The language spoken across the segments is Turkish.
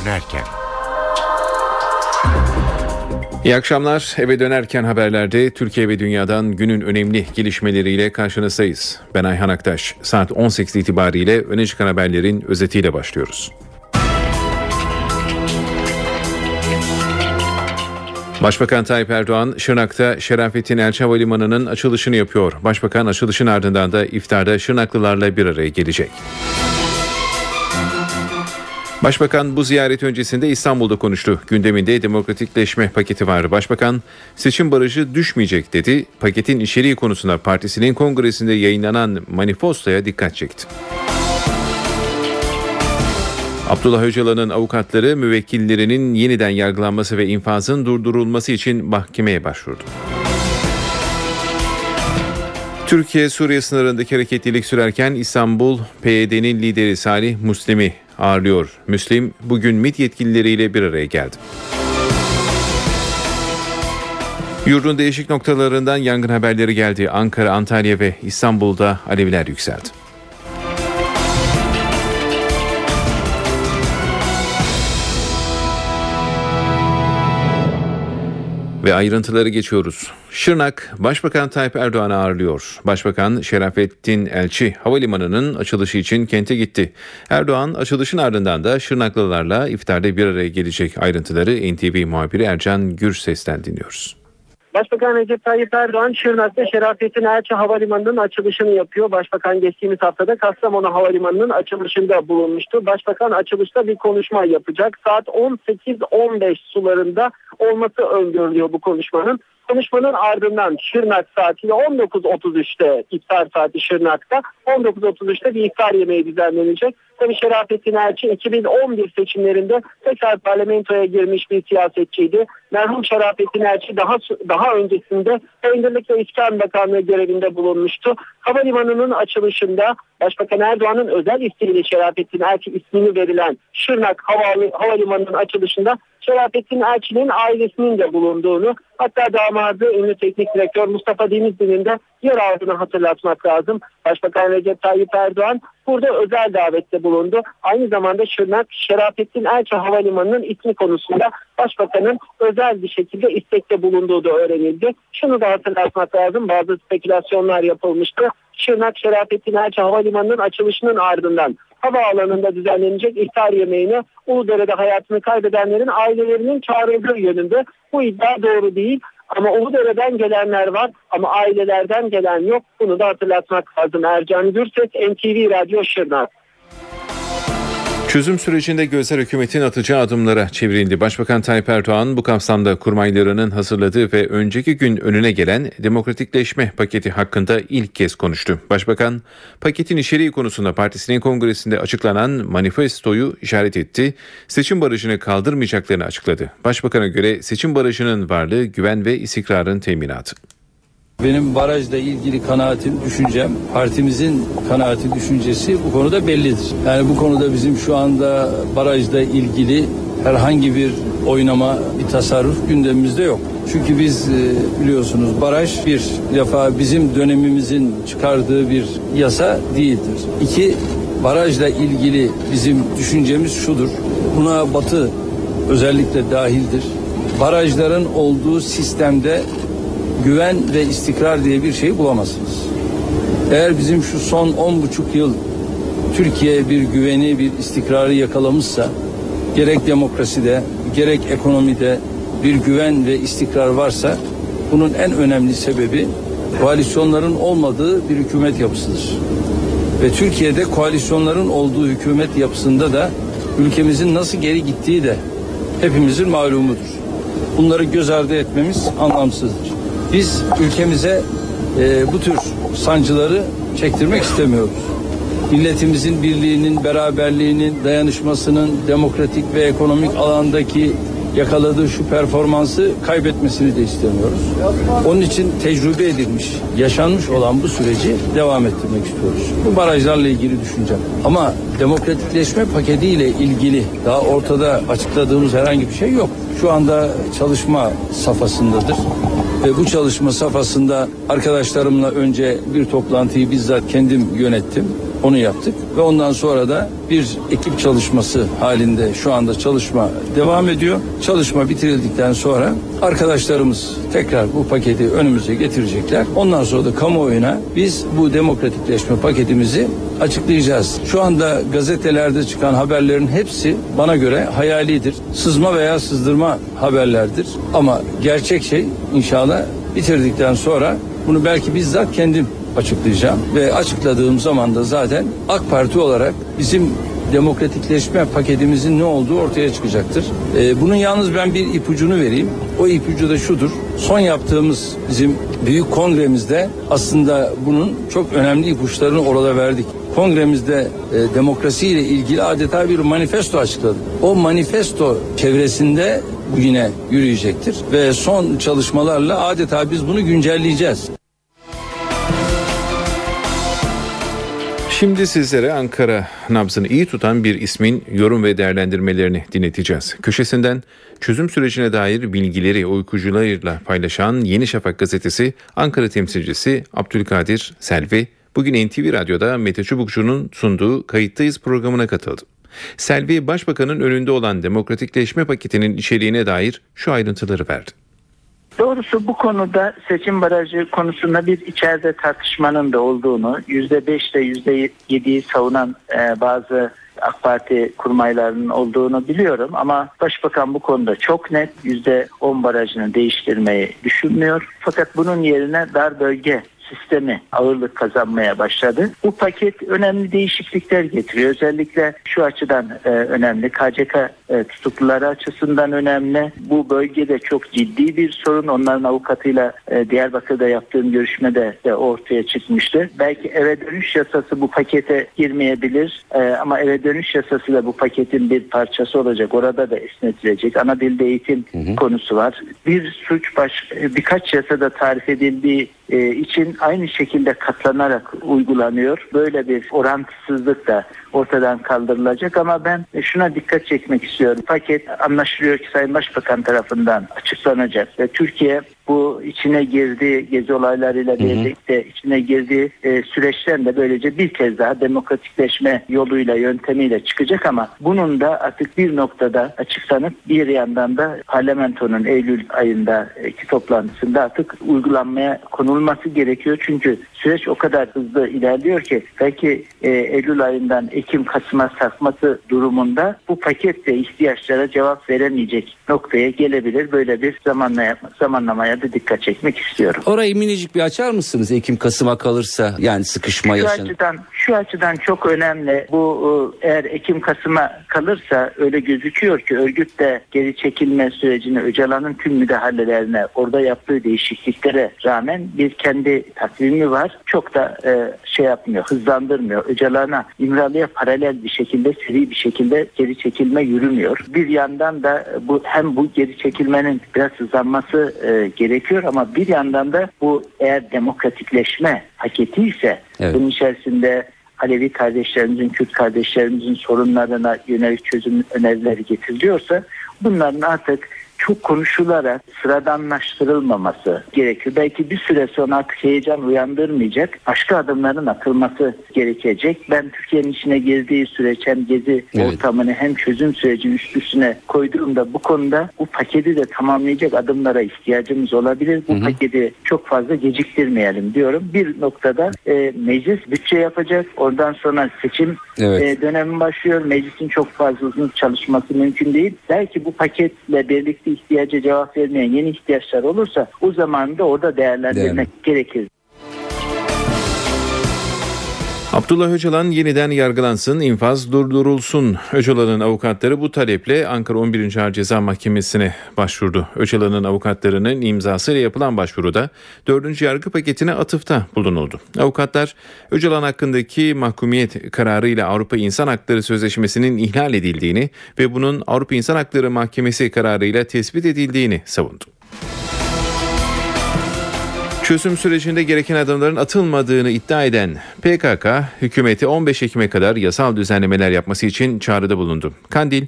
dönerken. İyi akşamlar. Eve dönerken haberlerde Türkiye ve dünyadan günün önemli gelişmeleriyle karşınızdayız. Ben Ayhan Aktaş. Saat 18 itibariyle öne çıkan haberlerin özetiyle başlıyoruz. Başbakan Tayyip Erdoğan, Şırnak'ta Şerafettin Elçi Havalimanı'nın açılışını yapıyor. Başbakan açılışın ardından da iftarda Şırnaklılarla bir araya gelecek. Başbakan bu ziyaret öncesinde İstanbul'da konuştu. Gündeminde demokratikleşme paketi var. Başbakan seçim barajı düşmeyecek dedi. Paketin içeriği konusunda partisinin kongresinde yayınlanan manifestoya dikkat çekti. Abdullah Öcalan'ın avukatları müvekkillerinin yeniden yargılanması ve infazın durdurulması için mahkemeye başvurdu. Türkiye Suriye sınırındaki hareketlilik sürerken İstanbul PYD'nin lideri Salih Müslim'i ağırlıyor. Müslim bugün MİT yetkilileriyle bir araya geldi. Yurdun değişik noktalarından yangın haberleri geldi. Ankara, Antalya ve İstanbul'da alevler yükseldi. Ve ayrıntıları geçiyoruz. Şırnak, Başbakan Tayyip Erdoğan'ı ağırlıyor. Başbakan Şerafettin Elçi havalimanının açılışı için kente gitti. Erdoğan açılışın ardından da Şırnaklılarla iftarda bir araya gelecek ayrıntıları NTV muhabiri Ercan Gürses'ten dinliyoruz. Başbakan Recep Tayyip Erdoğan Şırnak'ta Şerafettin Elçi Havalimanı'nın açılışını yapıyor. Başbakan geçtiğimiz haftada Kastamonu Havalimanı'nın açılışında bulunmuştu. Başbakan açılışta bir konuşma yapacak. Saat 18-15 sularında olması öngörülüyor bu konuşmanın. Konuşmanın ardından Şırnak saatiyle 19.33'te iftar saati Şırnak'ta 19.33'te bir iftar yemeği düzenlenecek. Tabii Şerafettin Elçi 2011 seçimlerinde tekrar parlamentoya girmiş bir siyasetçiydi. Merhum Şerafettin Elçi daha daha öncesinde Peynirlik ve İskan Bakanlığı görevinde bulunmuştu. Havalimanının açılışında Başbakan Erdoğan'ın özel isteğiyle Şerafettin Elçi ismini verilen Şırnak Havali, Havalimanı'nın açılışında Şerafettin Elçi'nin ailesinin de bulunduğunu hatta damadı ünlü teknik direktör Mustafa Denizli'nin de yer aldığını hatırlatmak lazım. Başbakan Recep Tayyip Erdoğan burada özel davette bulundu. Aynı zamanda Şırnak Şerafettin Elçi Havalimanı'nın ismi konusunda Başbakanın özel bir şekilde istekte bulunduğu da öğrenildi. Şunu da hatırlatmak lazım. Bazı spekülasyonlar yapılmıştı. Şırnak Şerafettin Elçi Havalimanı'nın açılışının ardından havaalanında düzenlenecek iftar yemeğine Uludere'de hayatını kaybedenlerin ailelerinin çağrıldığı yönünde. Bu iddia doğru değil. Ama Uludere'den gelenler var ama ailelerden gelen yok. Bunu da hatırlatmak lazım. Ercan Gürses, NTV Radyo Şırnak. Çözüm sürecinde gözler hükümetin atacağı adımlara çevrildi. Başbakan Tayyip Erdoğan bu kapsamda kurmaylarının hazırladığı ve önceki gün önüne gelen demokratikleşme paketi hakkında ilk kez konuştu. Başbakan paketin içeriği konusunda partisinin kongresinde açıklanan manifestoyu işaret etti. Seçim barajını kaldırmayacaklarını açıkladı. Başbakana göre seçim barajının varlığı güven ve istikrarın teminatı. Benim barajla ilgili kanaatim, düşüncem, partimizin kanaati, düşüncesi bu konuda bellidir. Yani bu konuda bizim şu anda barajla ilgili herhangi bir oynama, bir tasarruf gündemimizde yok. Çünkü biz biliyorsunuz baraj bir defa bizim dönemimizin çıkardığı bir yasa değildir. İki, barajla ilgili bizim düşüncemiz şudur. Buna batı özellikle dahildir. Barajların olduğu sistemde güven ve istikrar diye bir şey bulamazsınız. Eğer bizim şu son on buçuk yıl Türkiye bir güveni, bir istikrarı yakalamışsa gerek demokraside, gerek ekonomide bir güven ve istikrar varsa bunun en önemli sebebi koalisyonların olmadığı bir hükümet yapısıdır. Ve Türkiye'de koalisyonların olduğu hükümet yapısında da ülkemizin nasıl geri gittiği de hepimizin malumudur. Bunları göz ardı etmemiz anlamsızdır. Biz ülkemize e, bu tür sancıları çektirmek istemiyoruz. Milletimizin birliğinin, beraberliğinin, dayanışmasının demokratik ve ekonomik alandaki yakaladığı şu performansı kaybetmesini de istemiyoruz. Onun için tecrübe edilmiş, yaşanmış olan bu süreci devam ettirmek istiyoruz. Bu barajlarla ilgili düşüncem. Ama demokratikleşme paketiyle ilgili daha ortada açıkladığımız herhangi bir şey yok. Şu anda çalışma safhasındadır. Ve bu çalışma safhasında arkadaşlarımla önce bir toplantıyı bizzat kendim yönettim. onu yaptık ve ondan sonra da bir ekip çalışması halinde şu anda çalışma devam ediyor. Çalışma bitirildikten sonra arkadaşlarımız tekrar bu paketi önümüze getirecekler. Ondan sonra da kamuoyuna biz bu demokratikleşme paketimizi açıklayacağız. Şu anda gazetelerde çıkan haberlerin hepsi bana göre hayalidir. Sızma veya sızdırma haberlerdir. Ama gerçek şey inşallah bitirdikten sonra bunu belki bizzat kendim açıklayacağım ve açıkladığım zaman da zaten AK Parti olarak bizim demokratikleşme paketimizin ne olduğu ortaya çıkacaktır. Ee, bunun yalnız ben bir ipucunu vereyim. O ipucu da şudur. Son yaptığımız bizim büyük kongremizde aslında bunun çok önemli ipuçlarını orada verdik. Kongremizde e, demokrasiyle ilgili adeta bir manifesto açıkladık. O manifesto çevresinde yine yürüyecektir ve son çalışmalarla adeta biz bunu güncelleyeceğiz. Şimdi sizlere Ankara nabzını iyi tutan bir ismin yorum ve değerlendirmelerini dinleteceğiz. Köşesinden çözüm sürecine dair bilgileri uykucularıyla paylaşan Yeni Şafak gazetesi Ankara temsilcisi Abdülkadir Selvi bugün NTV Radyo'da Mete Çubukçu'nun sunduğu Kayıttayız programına katıldı. Selvi Başbakanın önünde olan demokratikleşme paketinin içeriğine dair şu ayrıntıları verdi. Doğrusu bu konuda seçim barajı konusunda bir içeride tartışmanın da olduğunu, %5 ile %7'yi savunan e, bazı AK Parti kurmaylarının olduğunu biliyorum ama Başbakan bu konuda çok net %10 barajını değiştirmeyi düşünmüyor. Fakat bunun yerine dar bölge sistemi ağırlık kazanmaya başladı. Bu paket önemli değişiklikler getiriyor. Özellikle şu açıdan e, önemli. KCK e, tutukluları açısından önemli. Bu bölgede çok ciddi bir sorun. Onların avukatıyla e, Diyarbakır'da yaptığım görüşmede de ortaya çıkmıştı. Belki eve dönüş yasası bu pakete girmeyebilir e, ama eve dönüş yasası da bu paketin bir parçası olacak. Orada da esnetilecek. Ana dilde eğitim hı hı. konusu var. Bir suç baş birkaç yasada tarif edildiği e, için aynı şekilde katlanarak uygulanıyor. Böyle bir orantısızlık da ortadan kaldırılacak ama ben şuna dikkat çekmek istiyorum. Paket anlaşılıyor ki Sayın Başbakan tarafından açıklanacak ve Türkiye bu içine girdiği gezi olaylarıyla birlikte içine girdiği e, süreçten de böylece bir kez daha demokratikleşme yoluyla yöntemiyle çıkacak ama bunun da artık bir noktada açıklanıp bir yandan da parlamentonun Eylül ayındaki toplantısında artık uygulanmaya konulması gerekiyor. Çünkü süreç o kadar hızlı ilerliyor ki belki e, Eylül ayından Ekim Kasım'a sarkması durumunda bu paket ihtiyaçlara cevap veremeyecek noktaya gelebilir. Böyle bir zamanlama, zamanlamaya da dikkat çekmek istiyorum. Orayı minicik bir açar mısınız Ekim Kasım'a kalırsa yani sıkışma şu yaşanır? Açıdan, şu açıdan çok önemli. Bu e, eğer Ekim Kasım'a kalırsa öyle gözüküyor ki örgüt de geri çekilme sürecini Öcalan'ın tüm müdahalelerine orada yaptığı değişikliklere rağmen bir kendi takvimi var. Çok da e, şey yapmıyor, hızlandırmıyor. Öcalan'a İmralı'ya paralel bir şekilde seri bir şekilde geri çekilme yürümüyor. Bir yandan da bu hem bu geri çekilmenin biraz hızlanması e, gerekiyor ama bir yandan da bu eğer demokratikleşme paketi ise evet. bunun içerisinde Alevi kardeşlerimizin, Kürt kardeşlerimizin sorunlarına yönelik çözüm önerileri getiriliyorsa bunların artık çok konuşularak sıradanlaştırılmaması gerekiyor. Belki bir süre sonra heyecan uyandırmayacak başka adımların atılması gerekecek. Ben Türkiye'nin içine girdiği süreç hem gezi evet. ortamını hem çözüm süreci üst üstüne koyduğumda bu konuda bu paketi de tamamlayacak adımlara ihtiyacımız olabilir. Bu hı hı. paketi çok fazla geciktirmeyelim diyorum. Bir noktada e, meclis bütçe yapacak. Oradan sonra seçim evet. e, dönemi başlıyor. Meclisin çok fazla uzun çalışması mümkün değil. Belki bu paketle birlikte ihtiyaca cevap vermeyen yeni ihtiyaçlar olursa o zaman da orada değerlendirmek Değerli. gerekir. Abdullah Öcalan yeniden yargılansın, infaz durdurulsun. Öcalan'ın avukatları bu taleple Ankara 11. Ağır Ceza Mahkemesi'ne başvurdu. Öcalan'ın avukatlarının imzasıyla yapılan başvuruda 4. yargı paketine atıfta bulunuldu. Avukatlar Öcalan hakkındaki mahkumiyet kararıyla Avrupa İnsan Hakları Sözleşmesi'nin ihlal edildiğini ve bunun Avrupa İnsan Hakları Mahkemesi kararıyla tespit edildiğini savundu. Çözüm sürecinde gereken adımların atılmadığını iddia eden PKK, hükümeti 15 Ekim'e kadar yasal düzenlemeler yapması için çağrıda bulundu. Kandil,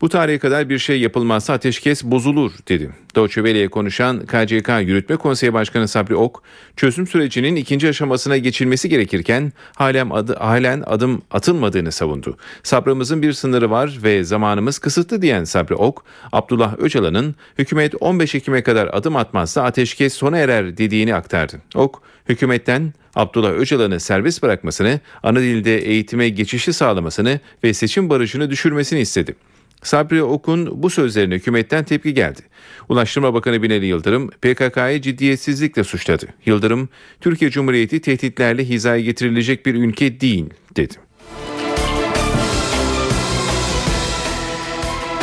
Bu tarihe kadar bir şey yapılmazsa ateşkes bozulur dedi. Deutsche Welle'ye konuşan KCK Yürütme Konseyi Başkanı Sabri Ok, çözüm sürecinin ikinci aşamasına geçilmesi gerekirken halen, adı, halen adım atılmadığını savundu. Sabrımızın bir sınırı var ve zamanımız kısıtlı diyen Sabri Ok, Abdullah Öcalan'ın hükümet 15 Ekim'e kadar adım atmazsa ateşkes sona erer dediğini aktardı. Ok, hükümetten Abdullah Öcalan'ı serbest bırakmasını, ana dilde eğitime geçişi sağlamasını ve seçim barajını düşürmesini istedi. Sabri Ok'un bu sözlerine hükümetten tepki geldi. Ulaştırma Bakanı Binali Yıldırım PKK'yı ciddiyetsizlikle suçladı. Yıldırım, Türkiye Cumhuriyeti tehditlerle hizaya getirilecek bir ülke değil dedi.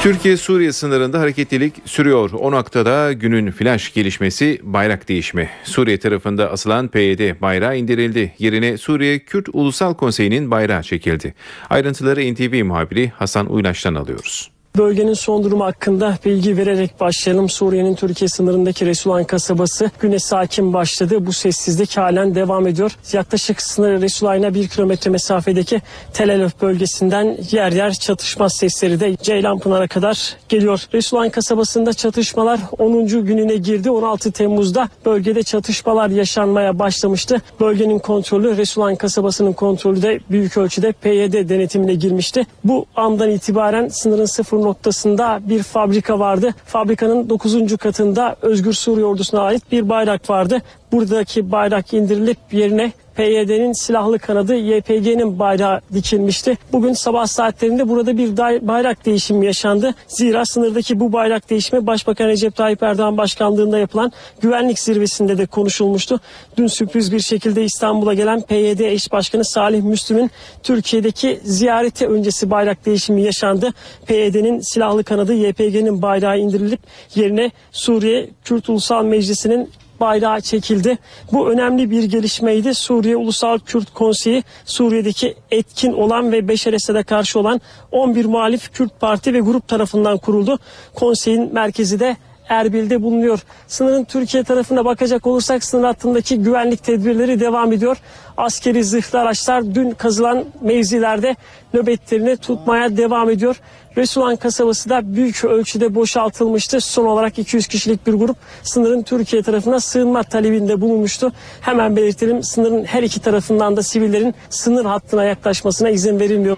Türkiye-Suriye sınırında hareketlilik sürüyor. O noktada günün flash gelişmesi bayrak değişimi. Suriye tarafında asılan PYD bayrağı indirildi. Yerine Suriye Kürt Ulusal Konseyi'nin bayrağı çekildi. Ayrıntıları NTV muhabiri Hasan Uylaş'tan alıyoruz. Bölgenin son durumu hakkında bilgi vererek başlayalım. Suriye'nin Türkiye sınırındaki Resulan kasabası güne sakin başladı. Bu sessizlik halen devam ediyor. Yaklaşık sınır Resulan'a bir kilometre mesafedeki Tel bölgesinden yer yer çatışma sesleri de Ceylanpınar'a kadar geliyor. Resulan kasabasında çatışmalar 10. gününe girdi. 16 Temmuz'da bölgede çatışmalar yaşanmaya başlamıştı. Bölgenin kontrolü Resulan kasabasının kontrolü de büyük ölçüde PYD denetimine girmişti. Bu andan itibaren sınırın sıfır noktasında bir fabrika vardı. Fabrikanın 9. katında Özgür Suriye Ordusu'na ait bir bayrak vardı. Buradaki bayrak indirilip yerine PYD'nin silahlı kanadı YPG'nin bayrağı dikilmişti. Bugün sabah saatlerinde burada bir bayrak değişimi yaşandı. Zira sınırdaki bu bayrak değişimi Başbakan Recep Tayyip Erdoğan başkanlığında yapılan güvenlik zirvesinde de konuşulmuştu. Dün sürpriz bir şekilde İstanbul'a gelen PYD eş başkanı Salih Müslüm'ün Türkiye'deki ziyareti öncesi bayrak değişimi yaşandı. PYD'nin silahlı kanadı YPG'nin bayrağı indirilip yerine Suriye Kürt Ulusal Meclisi'nin bayrağı çekildi. Bu önemli bir gelişmeydi. Suriye Ulusal Kürt Konseyi Suriye'deki etkin olan ve Beşer Esed'e karşı olan 11 muhalif Kürt Parti ve grup tarafından kuruldu. Konseyin merkezi de Erbil'de bulunuyor. Sınırın Türkiye tarafına bakacak olursak sınır hattındaki güvenlik tedbirleri devam ediyor. Askeri zırhlı araçlar dün kazılan mevzilerde nöbetlerini tutmaya devam ediyor. Resulan kasabası da büyük ölçüde boşaltılmıştı. Son olarak 200 kişilik bir grup sınırın Türkiye tarafına sığınma talebinde bulunmuştu. Hemen belirtelim sınırın her iki tarafından da sivillerin sınır hattına yaklaşmasına izin verilmiyor.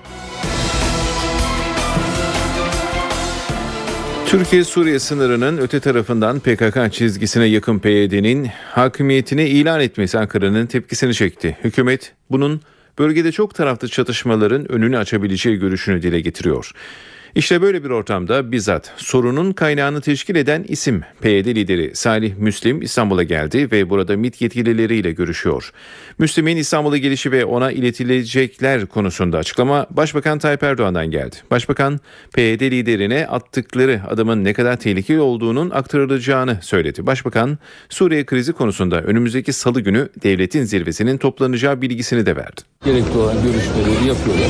Türkiye-Suriye sınırının öte tarafından PKK çizgisine yakın PYD'nin hakimiyetini ilan etmesi Ankara'nın tepkisini çekti. Hükümet bunun bölgede çok taraflı çatışmaların önünü açabileceği görüşünü dile getiriyor. İşte böyle bir ortamda bizzat sorunun kaynağını teşkil eden isim PYD lideri Salih Müslim İstanbul'a geldi ve burada MİT yetkilileriyle görüşüyor. Müslim'in İstanbul'a gelişi ve ona iletilecekler konusunda açıklama Başbakan Tayyip Erdoğan'dan geldi. Başbakan PYD liderine attıkları adımın ne kadar tehlikeli olduğunun aktarılacağını söyledi. Başbakan Suriye krizi konusunda önümüzdeki salı günü devletin zirvesinin toplanacağı bilgisini de verdi. Gerekli olan görüşmeleri yapıyorlar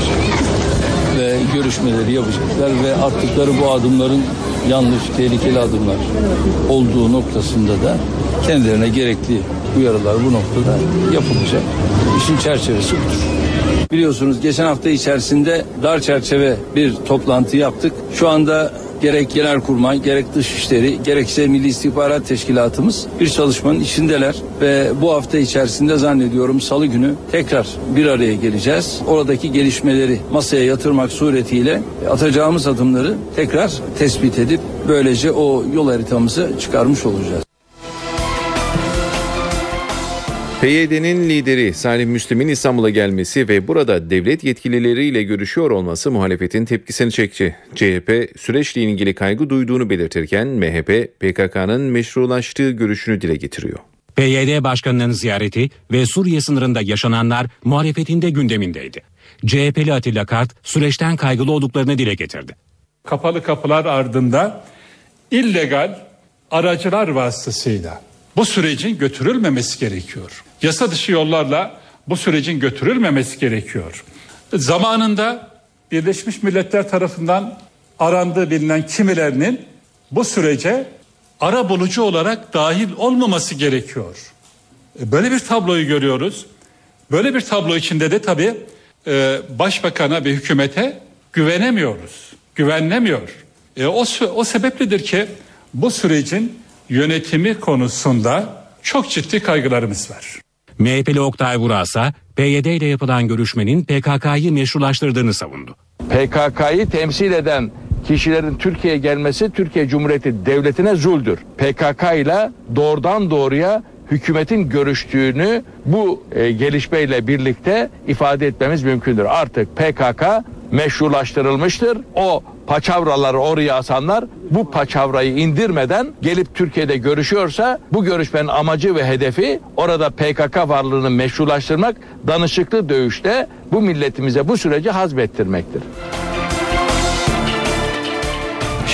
görüşmeleri yapacaklar ve attıkları bu adımların yanlış, tehlikeli adımlar olduğu noktasında da kendilerine gerekli uyarılar bu noktada yapılacak. İşin çerçevesi budur. Biliyorsunuz geçen hafta içerisinde dar çerçeve bir toplantı yaptık. Şu anda gerek Genelkurmay, gerek Dışişleri, gerekse Milli İstihbarat Teşkilatımız bir çalışmanın içindeler ve bu hafta içerisinde zannediyorum salı günü tekrar bir araya geleceğiz. Oradaki gelişmeleri masaya yatırmak suretiyle atacağımız adımları tekrar tespit edip böylece o yol haritamızı çıkarmış olacağız. PYD'nin lideri Salih Müslim'in İstanbul'a gelmesi ve burada devlet yetkilileriyle görüşüyor olması muhalefetin tepkisini çekti. CHP süreçle ilgili kaygı duyduğunu belirtirken MHP PKK'nın meşrulaştığı görüşünü dile getiriyor. PYD başkanının ziyareti ve Suriye sınırında yaşananlar muhalefetin de gündemindeydi. CHP'li Atilla Kart süreçten kaygılı olduklarını dile getirdi. Kapalı kapılar ardında illegal aracılar vasıtasıyla bu sürecin götürülmemesi gerekiyor. Yasa dışı yollarla bu sürecin götürülmemesi gerekiyor. Zamanında Birleşmiş Milletler tarafından arandığı bilinen kimilerinin bu sürece ara bulucu olarak dahil olmaması gerekiyor. E, böyle bir tabloyu görüyoruz. Böyle bir tablo içinde de tabii e, başbakana ve hükümete güvenemiyoruz. Güvenlemiyor. E, o, o sebepledir ki bu sürecin yönetimi konusunda çok ciddi kaygılarımız var. MHP'li Oktay Vurasa, PYD ile yapılan görüşmenin PKK'yı meşrulaştırdığını savundu. PKK'yı temsil eden kişilerin Türkiye'ye gelmesi Türkiye Cumhuriyeti Devleti'ne zuldür. PKK ile doğrudan doğruya hükümetin görüştüğünü bu e, gelişmeyle birlikte ifade etmemiz mümkündür. Artık PKK meşrulaştırılmıştır. O paçavraları oraya asanlar bu paçavrayı indirmeden gelip Türkiye'de görüşüyorsa bu görüşmenin amacı ve hedefi orada PKK varlığını meşrulaştırmak, danışıklı dövüşte bu milletimize bu süreci hazmettirmektir.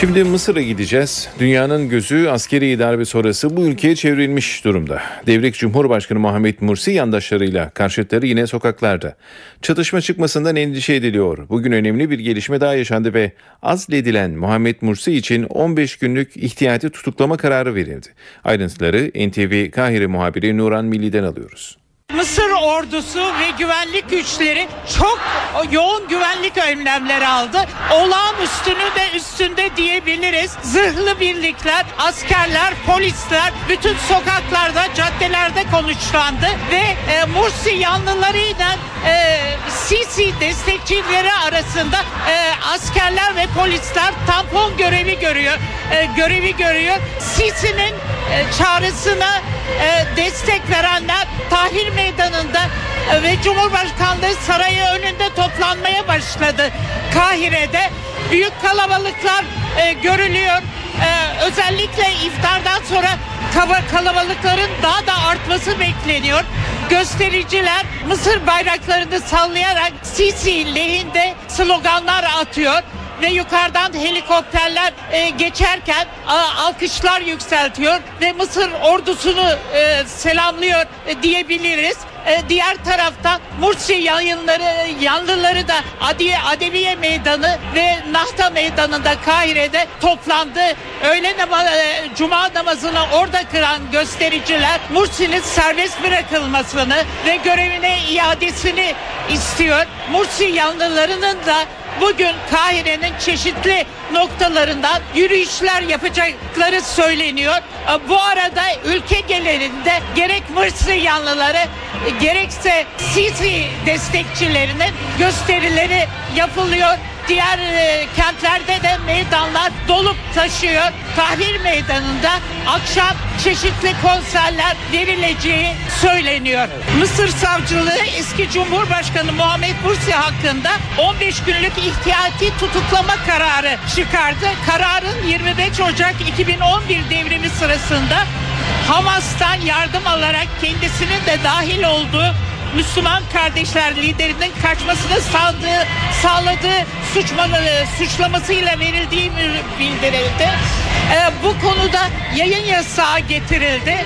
Şimdi Mısır'a gideceğiz. Dünyanın gözü askeri darbe sonrası bu ülkeye çevrilmiş durumda. Devrik Cumhurbaşkanı Muhammed Mursi yandaşlarıyla karşıtları yine sokaklarda. Çatışma çıkmasından endişe ediliyor. Bugün önemli bir gelişme daha yaşandı ve azledilen Muhammed Mursi için 15 günlük ihtiyati tutuklama kararı verildi. Ayrıntıları NTV Kahire muhabiri Nuran Milli'den alıyoruz. Mısır ordusu ve güvenlik güçleri çok yoğun güvenlik önlemleri aldı. Olağanüstünü de üstünde diyebiliriz. Zırhlı birlikler, askerler, polisler bütün sokaklarda, caddelerde konuşlandı ve e, Mursi yanlılarıyla e, Sisi destekçileri arasında e, askerler ve polisler tampon görevi görüyor. E, görevi görüyor. Sisi'nin e, çağrısına e, destek verenler Tahrir Meydanı'nda e, ve Cumhurbaşkanlığı Sarayı önünde toplanmaya başladı. Kahire'de büyük kalabalıklar e, görülüyor. E, özellikle iftardan sonra kalabalıkların daha da artması bekleniyor. Göstericiler Mısır bayraklarını sallayarak Sisi lehinde sloganlar atıyor ve yukarıdan helikopterler e, geçerken a, alkışlar yükseltiyor ve Mısır ordusunu e, selamlıyor e, diyebiliriz. E, diğer taraftan Mursi yayınları yanlıları da Adiye Adeviye Meydanı ve Nahta Meydanı'nda Kahire'de toplandı. Öğle nama, e, cuma namazını orada kıran göstericiler Mursi'nin serbest bırakılmasını ve görevine iadesini istiyor. Mursi yanlılarının da bugün Kahire'nin çeşitli noktalarından yürüyüşler yapacakları söyleniyor. E, Bu arada ülke genelinde gerek Mırsı yanlıları e, gerekse Sisi destekçilerinin gösterileri yapılıyor. Diğer e, kentlerde de meydanlar dolup taşıyor. Tahrir Meydanı'nda akşam çeşitli konserler verileceği söyleniyor. Mısır Savcılığı eski Cumhurbaşkanı Muhammed Mursi hakkında 15 günlük ihtiyati tutuklama kararı çıkardı. Kararın 25 Ocak 2011 devrimi sırasında Hamas'tan yardım alarak kendisinin de dahil olduğu Müslüman kardeşler liderinin kaçmasını sağladığı, sağladığı suçmaları, suçlamasıyla verildiği bildirildi. Ee, bu konuda yayın yasağı getirildi.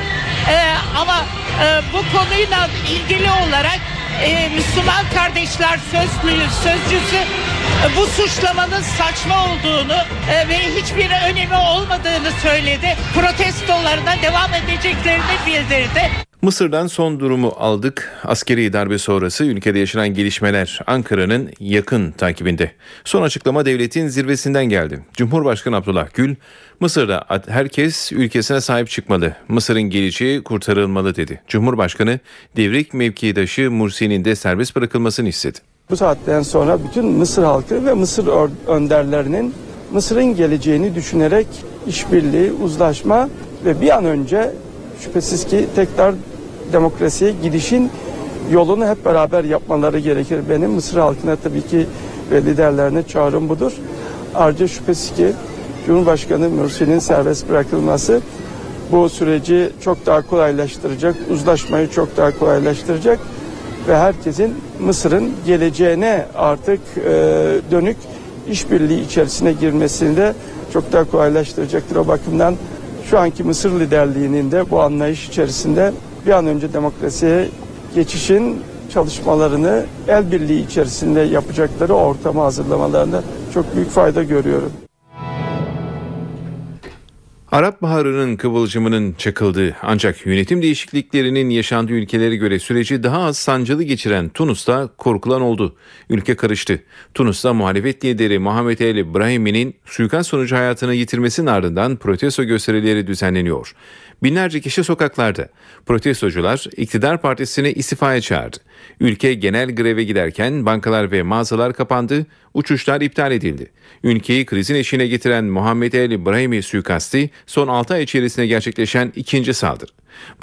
Ee, ama e, bu konuyla ilgili olarak e, Müslüman kardeşler sözlü, sözcüsü e, bu suçlamanın saçma olduğunu e, ve hiçbir önemi olmadığını söyledi. Protestolarına devam edeceklerini bildirdi. Mısır'dan son durumu aldık. Askeri darbe sonrası ülkede yaşanan gelişmeler Ankara'nın yakın takibinde. Son açıklama devletin zirvesinden geldi. Cumhurbaşkanı Abdullah Gül, Mısır'da herkes ülkesine sahip çıkmalı. Mısır'ın geleceği kurtarılmalı dedi. Cumhurbaşkanı devrik mevkidaşı Mursi'nin de serbest bırakılmasını istedi. Bu saatten sonra bütün Mısır halkı ve Mısır önderlerinin Mısır'ın geleceğini düşünerek işbirliği, uzlaşma ve bir an önce şüphesiz ki tekrar demokrasiye gidişin yolunu hep beraber yapmaları gerekir. Benim Mısır halkına tabii ki ve liderlerine çağrım budur. Ayrıca şüphesiz ki Cumhurbaşkanı Mursi'nin serbest bırakılması bu süreci çok daha kolaylaştıracak, uzlaşmayı çok daha kolaylaştıracak ve herkesin Mısır'ın geleceğine artık e, dönük işbirliği içerisine girmesini de çok daha kolaylaştıracaktır. O bakımdan şu anki Mısır liderliğinin de bu anlayış içerisinde bir an önce demokrasiye geçişin çalışmalarını el birliği içerisinde yapacakları ortamı hazırlamalarında çok büyük fayda görüyorum. Arap Baharı'nın kıvılcımının çakıldığı ancak yönetim değişikliklerinin yaşandığı ülkelere göre süreci daha az sancılı geçiren Tunus'ta korkulan oldu. Ülke karıştı. Tunus'ta muhalefet lideri Muhammed El Brahimi'nin suikast sonucu hayatını yitirmesinin ardından protesto gösterileri düzenleniyor. Binlerce kişi sokaklarda. Protestocular iktidar partisini istifaya çağırdı. Ülke genel greve giderken bankalar ve mağazalar kapandı, uçuşlar iptal edildi. Ülkeyi krizin eşiğine getiren Muhammed El Brahimi suikasti son 6 ay içerisinde gerçekleşen ikinci saldırı.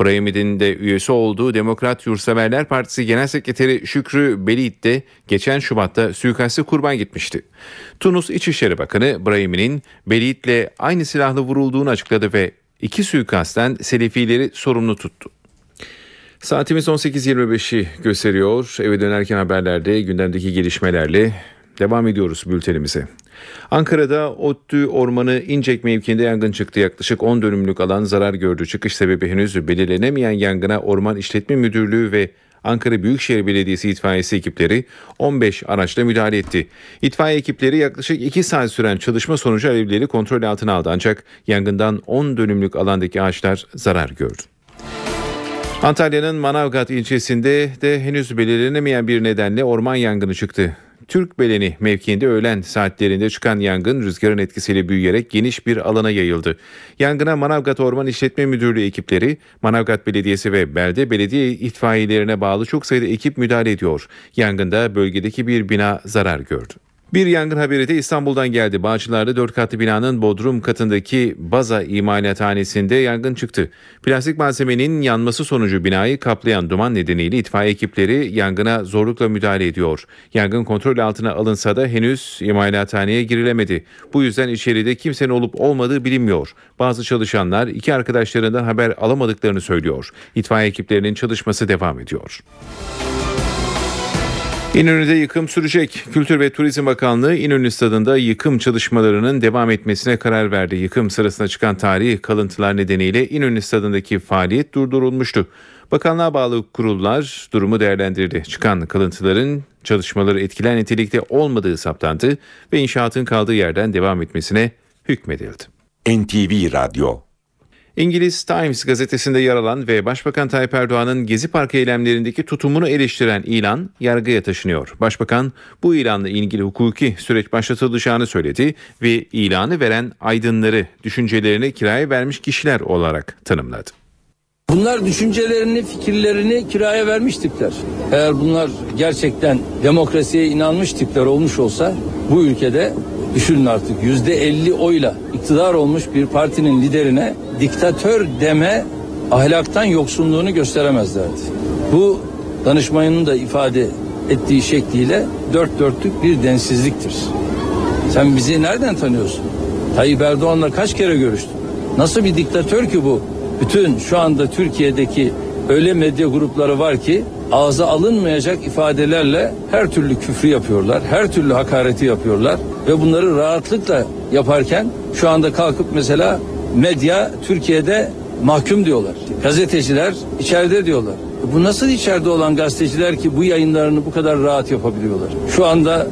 Brahimi'nin de üyesi olduğu Demokrat Yurtseverler Partisi Genel Sekreteri Şükrü Belid de geçen Şubat'ta suikasti kurban gitmişti. Tunus İçişleri Bakanı Brahimi'nin Belid'le aynı silahla vurulduğunu açıkladı ve iki suikastten Selefileri sorumlu tuttu. Saatimiz 18.25'i gösteriyor. Eve dönerken haberlerde gündemdeki gelişmelerle devam ediyoruz bültenimize. Ankara'da ODTÜ Ormanı İncek mevkiinde yangın çıktı. Yaklaşık 10 dönümlük alan zarar gördü. Çıkış sebebi henüz belirlenemeyen yangına Orman İşletme Müdürlüğü ve Ankara Büyükşehir Belediyesi itfaiyesi ekipleri 15 araçla müdahale etti. İtfaiye ekipleri yaklaşık 2 saat süren çalışma sonucu alevleri kontrol altına aldı ancak yangından 10 dönümlük alandaki ağaçlar zarar gördü. Antalya'nın Manavgat ilçesinde de henüz belirlenemeyen bir nedenle orman yangını çıktı. Türkbeleni mevkiinde öğlen saatlerinde çıkan yangın rüzgarın etkisiyle büyüyerek geniş bir alana yayıldı. Yangına Manavgat Orman İşletme Müdürlüğü ekipleri, Manavgat Belediyesi ve belde belediye itfaiyelerine bağlı çok sayıda ekip müdahale ediyor. Yangında bölgedeki bir bina zarar gördü. Bir yangın haberi de İstanbul'dan geldi. Bağcılar'da 4 katlı binanın bodrum katındaki baza imalathanesinde yangın çıktı. Plastik malzemenin yanması sonucu binayı kaplayan duman nedeniyle itfaiye ekipleri yangına zorlukla müdahale ediyor. Yangın kontrol altına alınsa da henüz imalathaneye girilemedi. Bu yüzden içeride kimsenin olup olmadığı bilinmiyor. Bazı çalışanlar iki arkadaşlarından haber alamadıklarını söylüyor. İtfaiye ekiplerinin çalışması devam ediyor. İnönü'de yıkım sürecek. Kültür ve Turizm Bakanlığı İnönü Stadı'nda yıkım çalışmalarının devam etmesine karar verdi. Yıkım sırasında çıkan tarihi kalıntılar nedeniyle İnönü Stadı'ndaki faaliyet durdurulmuştu. Bakanlığa bağlı kurullar durumu değerlendirdi. Çıkan kalıntıların çalışmaları etkilen nitelikte olmadığı saptandı ve inşaatın kaldığı yerden devam etmesine hükmedildi. NTV Radyo İngiliz Times gazetesinde yer alan ve Başbakan Tayyip Erdoğan'ın Gezi Parkı eylemlerindeki tutumunu eleştiren ilan yargıya taşınıyor. Başbakan bu ilanla ilgili hukuki süreç başlatılacağını söyledi ve ilanı veren aydınları düşüncelerini kiraya vermiş kişiler olarak tanımladı. Bunlar düşüncelerini, fikirlerini kiraya vermiş tipler. Eğer bunlar gerçekten demokrasiye inanmış tipler olmuş olsa bu ülkede düşünün artık yüzde elli oyla iktidar olmuş bir partinin liderine diktatör deme ahlaktan yoksunluğunu gösteremezlerdi. Bu danışmanının da ifade ettiği şekliyle dört dörtlük bir densizliktir. Sen bizi nereden tanıyorsun? Tayyip Erdoğan'la kaç kere görüştün? Nasıl bir diktatör ki bu? Bütün şu anda Türkiye'deki öyle medya grupları var ki ağza alınmayacak ifadelerle her türlü küfrü yapıyorlar, her türlü hakareti yapıyorlar ve bunları rahatlıkla yaparken şu anda kalkıp mesela medya Türkiye'de mahkum diyorlar. Gazeteciler içeride diyorlar. Bu nasıl içeride olan gazeteciler ki bu yayınlarını bu kadar rahat yapabiliyorlar? Şu anda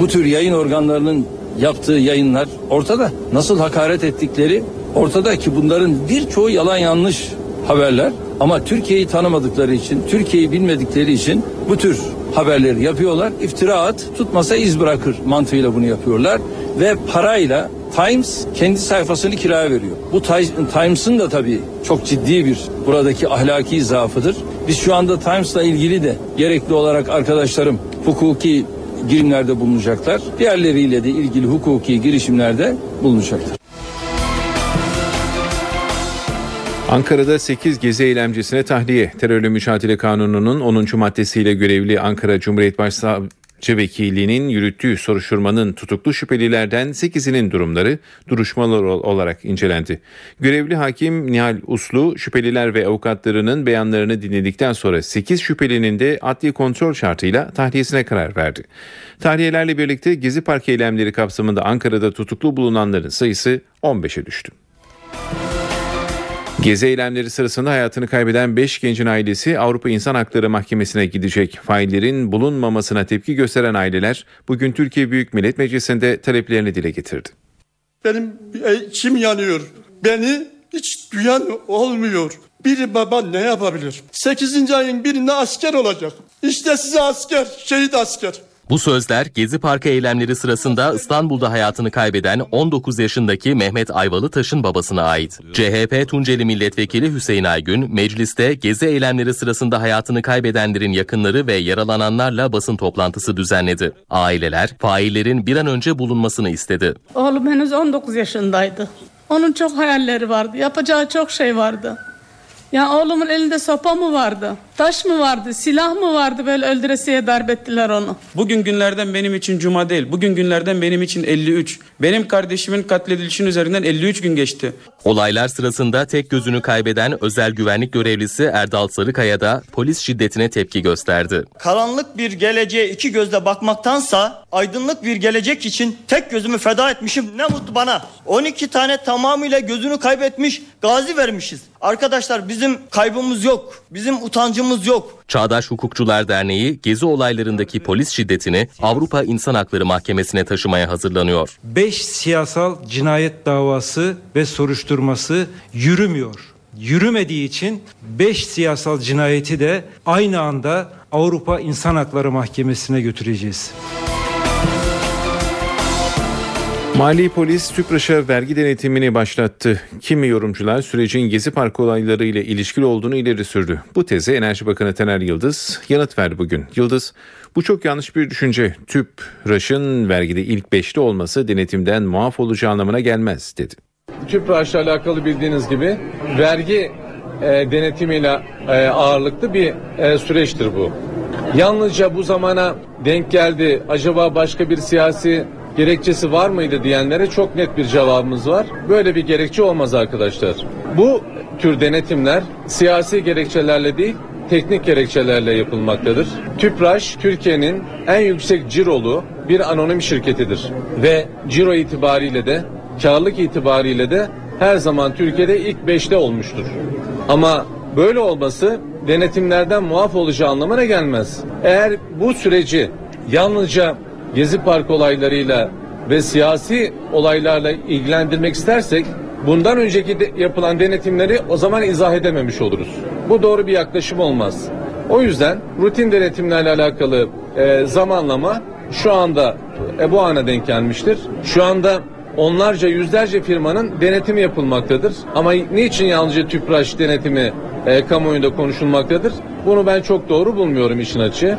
bu tür yayın organlarının yaptığı yayınlar ortada. Nasıl hakaret ettikleri ortada ki bunların birçoğu yalan yanlış haberler. Ama Türkiye'yi tanımadıkları için, Türkiye'yi bilmedikleri için bu tür haberleri yapıyorlar. İftira at, tutmasa iz bırakır mantığıyla bunu yapıyorlar. Ve parayla Times kendi sayfasını kiraya veriyor. Bu Times'ın da tabii çok ciddi bir buradaki ahlaki zaafıdır. Biz şu anda Times'la ilgili de gerekli olarak arkadaşlarım hukuki girimlerde bulunacaklar. Diğerleriyle de ilgili hukuki girişimlerde bulunacaklar. Ankara'da 8 gezi eylemcisine tahliye. Terörle mücadele kanununun 10. maddesiyle görevli Ankara Cumhuriyet Başsavcı Vekiliğinin yürüttüğü soruşturmanın tutuklu şüphelilerden 8'inin durumları duruşmalar olarak incelendi. Görevli hakim Nihal Uslu şüpheliler ve avukatlarının beyanlarını dinledikten sonra 8 şüphelinin de adli kontrol şartıyla tahliyesine karar verdi. Tahliyelerle birlikte Gezi Park eylemleri kapsamında Ankara'da tutuklu bulunanların sayısı 15'e düştü. Gezi eylemleri sırasında hayatını kaybeden 5 gencin ailesi Avrupa İnsan Hakları Mahkemesi'ne gidecek. Faillerin bulunmamasına tepki gösteren aileler bugün Türkiye Büyük Millet Meclisi'nde taleplerini dile getirdi. Benim içim yanıyor. Beni hiç duyan olmuyor. Bir baba ne yapabilir? 8. ayın birinde asker olacak. İşte size asker, şehit asker. Bu sözler Gezi Parkı eylemleri sırasında İstanbul'da hayatını kaybeden 19 yaşındaki Mehmet Ayvalı Taş'ın babasına ait. CHP Tunceli Milletvekili Hüseyin Aygün, mecliste Gezi eylemleri sırasında hayatını kaybedenlerin yakınları ve yaralananlarla basın toplantısı düzenledi. Aileler, faillerin bir an önce bulunmasını istedi. Oğlum henüz 19 yaşındaydı. Onun çok hayalleri vardı, yapacağı çok şey vardı. Ya oğlumun elinde sopa mı vardı? Taş mı vardı? Silah mı vardı? Böyle öldüresiye darbettiler onu. Bugün günlerden benim için cuma değil. Bugün günlerden benim için 53. Benim kardeşimin katledilişinin üzerinden 53 gün geçti. Olaylar sırasında tek gözünü kaybeden özel güvenlik görevlisi Erdal Sarıkaya da polis şiddetine tepki gösterdi. Karanlık bir geleceğe iki gözle bakmaktansa aydınlık bir gelecek için tek gözümü feda etmişim. Ne mutlu bana. 12 tane tamamıyla gözünü kaybetmiş gazi vermişiz. Arkadaşlar bizim kaybımız yok. Bizim utancımız yok. Çağdaş Hukukçular Derneği gezi olaylarındaki polis şiddetini Avrupa İnsan Hakları Mahkemesi'ne taşımaya hazırlanıyor. 5 siyasal cinayet davası ve soruşturması yürümüyor. Yürümediği için 5 siyasal cinayeti de aynı anda Avrupa İnsan Hakları Mahkemesi'ne götüreceğiz. Mali polis TÜPRAŞ'a vergi denetimini başlattı. Kimi yorumcular sürecin Gezi Parkı olayları ile ilişkili olduğunu ileri sürdü. Bu teze Enerji Bakanı Tener Yıldız yanıt verdi bugün. Yıldız, bu çok yanlış bir düşünce. TÜPRAŞ'ın vergide ilk beşli olması denetimden muaf olacağı anlamına gelmez dedi. TÜPRAŞ'la alakalı bildiğiniz gibi vergi e, denetimiyle e, ağırlıklı bir e, süreçtir bu. Yalnızca bu zamana denk geldi. Acaba başka bir siyasi gerekçesi var mıydı diyenlere çok net bir cevabımız var. Böyle bir gerekçe olmaz arkadaşlar. Bu tür denetimler siyasi gerekçelerle değil, teknik gerekçelerle yapılmaktadır. TÜPRAŞ Türkiye'nin en yüksek cirolu bir anonim şirketidir ve ciro itibariyle de karlılık itibariyle de her zaman Türkiye'de ilk beşte olmuştur. Ama böyle olması denetimlerden muaf olacağı anlamına gelmez. Eğer bu süreci yalnızca Gezi Park olaylarıyla ve siyasi olaylarla ilgilendirmek istersek bundan önceki de yapılan denetimleri o zaman izah edememiş oluruz. Bu doğru bir yaklaşım olmaz. O yüzden rutin denetimlerle alakalı e, zamanlama şu anda e, bu ana denk gelmiştir. Şu anda onlarca yüzlerce firmanın denetimi yapılmaktadır. Ama niçin yalnızca TÜPRAŞ denetimi e, kamuoyunda konuşulmaktadır? Bunu ben çok doğru bulmuyorum işin açığı.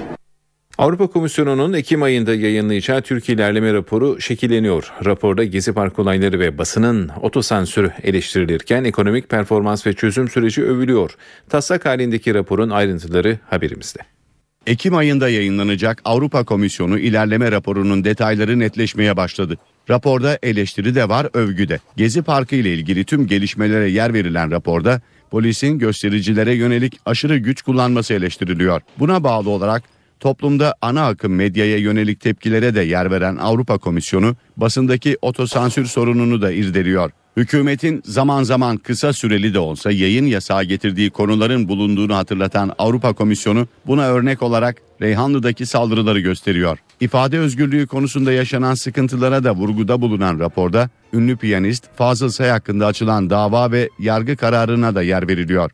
Avrupa Komisyonu'nun Ekim ayında yayınlayacağı Türkiye ilerleme raporu şekilleniyor. Raporda Gezi Park olayları ve basının otosansürü eleştirilirken ekonomik performans ve çözüm süreci övülüyor. Taslak halindeki raporun ayrıntıları haberimizde. Ekim ayında yayınlanacak Avrupa Komisyonu ilerleme raporunun detayları netleşmeye başladı. Raporda eleştiri de var, övgü de. Gezi Parkı ile ilgili tüm gelişmelere yer verilen raporda polisin göstericilere yönelik aşırı güç kullanması eleştiriliyor. Buna bağlı olarak toplumda ana akım medyaya yönelik tepkilere de yer veren Avrupa Komisyonu basındaki otosansür sorununu da irdeliyor. Hükümetin zaman zaman kısa süreli de olsa yayın yasağı getirdiği konuların bulunduğunu hatırlatan Avrupa Komisyonu buna örnek olarak Reyhanlı'daki saldırıları gösteriyor. İfade özgürlüğü konusunda yaşanan sıkıntılara da vurguda bulunan raporda ünlü piyanist Fazıl Say hakkında açılan dava ve yargı kararına da yer veriliyor.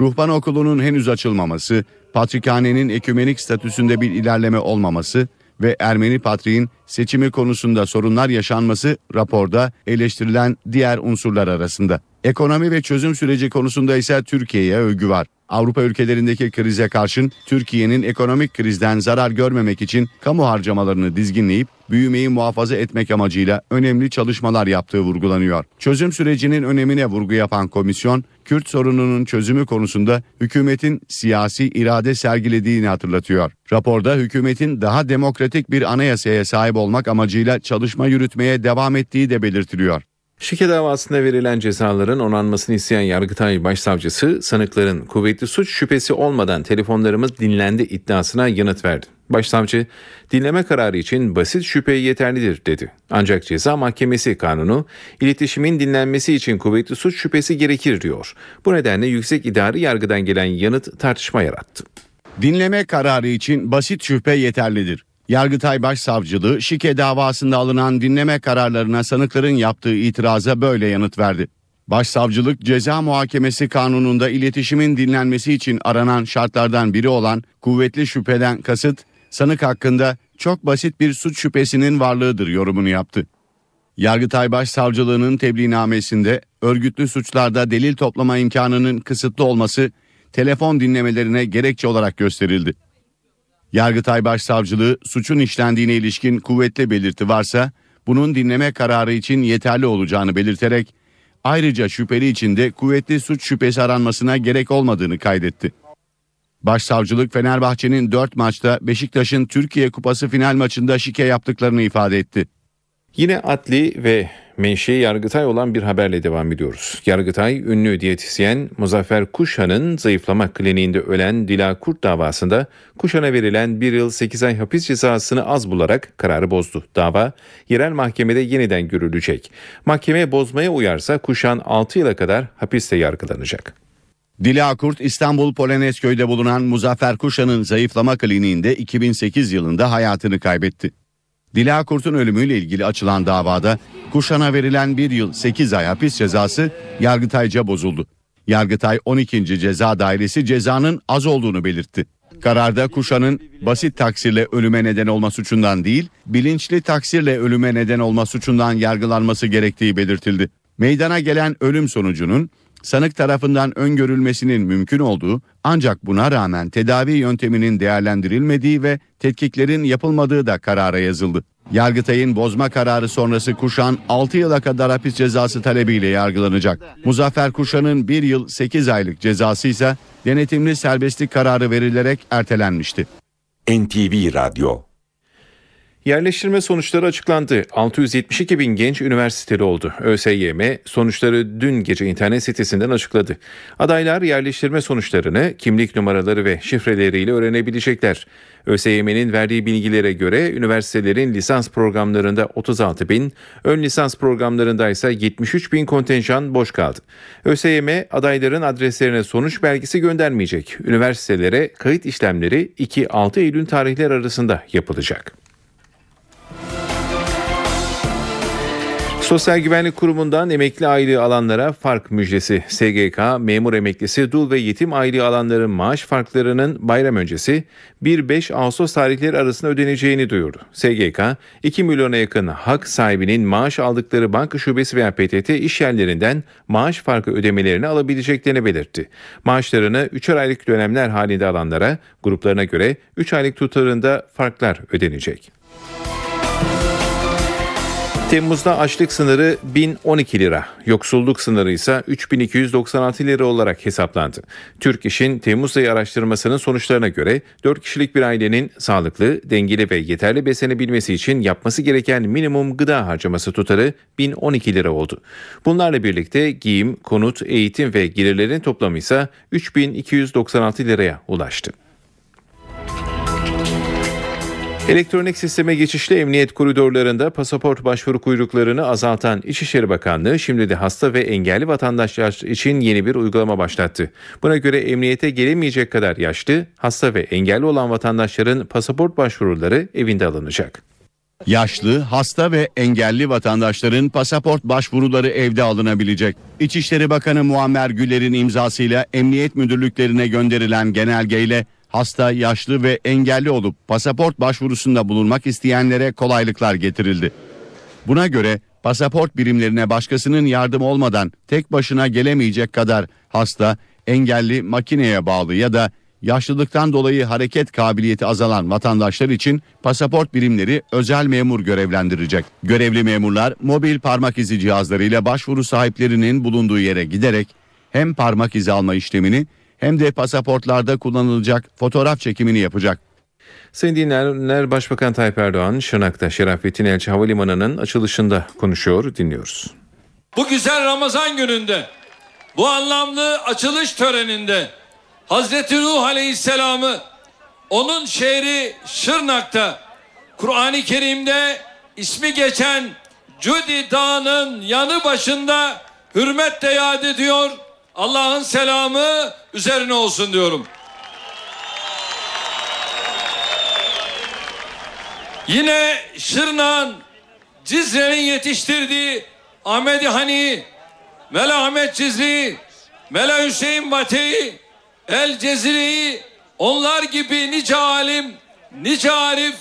Ruhban okulunun henüz açılmaması, Patrikhanenin ekümenik statüsünde bir ilerleme olmaması ve Ermeni patriğin seçimi konusunda sorunlar yaşanması raporda eleştirilen diğer unsurlar arasında. Ekonomi ve çözüm süreci konusunda ise Türkiye'ye övgü var. Avrupa ülkelerindeki krize karşın Türkiye'nin ekonomik krizden zarar görmemek için kamu harcamalarını dizginleyip büyümeyi muhafaza etmek amacıyla önemli çalışmalar yaptığı vurgulanıyor. Çözüm sürecinin önemine vurgu yapan komisyon, Kürt sorununun çözümü konusunda hükümetin siyasi irade sergilediğini hatırlatıyor. Raporda hükümetin daha demokratik bir anayasaya sahip olmak amacıyla çalışma yürütmeye devam ettiği de belirtiliyor. Şike davasında verilen cezaların onanmasını isteyen Yargıtay Başsavcısı sanıkların kuvvetli suç şüphesi olmadan telefonlarımız dinlendi iddiasına yanıt verdi. Başsavcı dinleme kararı için basit şüphe yeterlidir dedi. Ancak ceza mahkemesi kanunu iletişimin dinlenmesi için kuvvetli suç şüphesi gerekir diyor. Bu nedenle yüksek idari yargıdan gelen yanıt tartışma yarattı. Dinleme kararı için basit şüphe yeterlidir. Yargıtay Başsavcılığı şike davasında alınan dinleme kararlarına sanıkların yaptığı itiraza böyle yanıt verdi. Başsavcılık ceza muhakemesi kanununda iletişimin dinlenmesi için aranan şartlardan biri olan kuvvetli şüpheden kasıt sanık hakkında çok basit bir suç şüphesinin varlığıdır yorumunu yaptı. Yargıtay Başsavcılığının tebliğnamesinde örgütlü suçlarda delil toplama imkanının kısıtlı olması telefon dinlemelerine gerekçe olarak gösterildi. Yargıtay Başsavcılığı suçun işlendiğine ilişkin kuvvetli belirti varsa bunun dinleme kararı için yeterli olacağını belirterek ayrıca şüpheli için de kuvvetli suç şüphesi aranmasına gerek olmadığını kaydetti. Başsavcılık Fenerbahçe'nin 4 maçta Beşiktaş'ın Türkiye Kupası final maçında şike yaptıklarını ifade etti. Yine adli ve menşei Yargıtay olan bir haberle devam ediyoruz. Yargıtay, ünlü diyetisyen Muzaffer Kuşhan'ın zayıflama kliniğinde ölen Dila Kurt davasında Kuşhan'a verilen 1 yıl 8 ay hapis cezasını az bularak kararı bozdu. Dava yerel mahkemede yeniden görülecek. Mahkeme bozmaya uyarsa Kuşhan 6 yıla kadar hapiste yargılanacak. Dila Kurt İstanbul Polonezköy'de bulunan Muzaffer Kuşhan'ın zayıflama kliniğinde 2008 yılında hayatını kaybetti. Dila Kurt'un ölümüyle ilgili açılan davada Kuşan'a verilen 1 yıl 8 ay hapis cezası Yargıtay'ca bozuldu. Yargıtay 12. Ceza Dairesi cezanın az olduğunu belirtti. Kararda Kuşan'ın basit taksirle ölüme neden olma suçundan değil, bilinçli taksirle ölüme neden olma suçundan yargılanması gerektiği belirtildi. Meydana gelen ölüm sonucunun sanık tarafından öngörülmesinin mümkün olduğu ancak buna rağmen tedavi yönteminin değerlendirilmediği ve tetkiklerin yapılmadığı da karara yazıldı. Yargıtay'ın bozma kararı sonrası Kuşan 6 yıla kadar hapis cezası talebiyle yargılanacak. Muzaffer Kuşan'ın 1 yıl 8 aylık cezası ise denetimli serbestlik kararı verilerek ertelenmişti. NTV Radyo Yerleştirme sonuçları açıklandı. 672 bin genç üniversiteli oldu. ÖSYM sonuçları dün gece internet sitesinden açıkladı. Adaylar yerleştirme sonuçlarını kimlik numaraları ve şifreleriyle öğrenebilecekler. ÖSYM'nin verdiği bilgilere göre üniversitelerin lisans programlarında 36 bin, ön lisans programlarında ise 73 bin kontenjan boş kaldı. ÖSYM adayların adreslerine sonuç belgesi göndermeyecek. Üniversitelere kayıt işlemleri 2-6 Eylül tarihler arasında yapılacak. Sosyal Güvenlik Kurumu'ndan emekli aylığı alanlara fark müjdesi. SGK, memur emeklisi, dul ve yetim aylığı alanların maaş farklarının bayram öncesi 1-5 Ağustos tarihleri arasında ödeneceğini duyurdu. SGK, 2 milyona yakın hak sahibinin maaş aldıkları banka şubesi veya PTT iş yerlerinden maaş farkı ödemelerini alabileceklerini belirtti. Maaşlarını 3'er aylık dönemler halinde alanlara gruplarına göre 3 aylık tutarında farklar ödenecek. Temmuz'da açlık sınırı 1012 lira, yoksulluk sınırı ise 3296 lira olarak hesaplandı. Türk İş'in Temmuz ayı araştırmasının sonuçlarına göre 4 kişilik bir ailenin sağlıklı, dengeli ve yeterli beslenebilmesi için yapması gereken minimum gıda harcaması tutarı 1012 lira oldu. Bunlarla birlikte giyim, konut, eğitim ve gelirlerin toplamı ise 3296 liraya ulaştı. Elektronik sisteme geçişli emniyet koridorlarında pasaport başvuru kuyruklarını azaltan İçişleri Bakanlığı şimdi de hasta ve engelli vatandaşlar için yeni bir uygulama başlattı. Buna göre emniyete gelemeyecek kadar yaşlı, hasta ve engelli olan vatandaşların pasaport başvuruları evinde alınacak. Yaşlı, hasta ve engelli vatandaşların pasaport başvuruları evde alınabilecek. İçişleri Bakanı Muammer Güller'in imzasıyla emniyet müdürlüklerine gönderilen genelgeyle hasta, yaşlı ve engelli olup pasaport başvurusunda bulunmak isteyenlere kolaylıklar getirildi. Buna göre pasaport birimlerine başkasının yardımı olmadan tek başına gelemeyecek kadar hasta, engelli, makineye bağlı ya da yaşlılıktan dolayı hareket kabiliyeti azalan vatandaşlar için pasaport birimleri özel memur görevlendirecek. Görevli memurlar mobil parmak izi cihazlarıyla başvuru sahiplerinin bulunduğu yere giderek hem parmak izi alma işlemini hem de pasaportlarda kullanılacak fotoğraf çekimini yapacak. Sayın dinleyenler Başbakan Tayyip Erdoğan Şırnak'ta Şerafettin Elçi Havalimanı'nın açılışında konuşuyor dinliyoruz. Bu güzel Ramazan gününde bu anlamlı açılış töreninde Hazreti Nuh Aleyhisselam'ı onun şehri Şırnak'ta Kur'an-ı Kerim'de ismi geçen Cudi Dağı'nın yanı başında hürmetle yad ediyor. Allah'ın selamı üzerine olsun diyorum. Yine Şırnak'ın Cizre'nin yetiştirdiği Ahmet Hani Mela Ahmet Cizli'yi, Mela Hüseyin Bate'yi, El Ceziri'yi, onlar gibi nice alim, nice arif,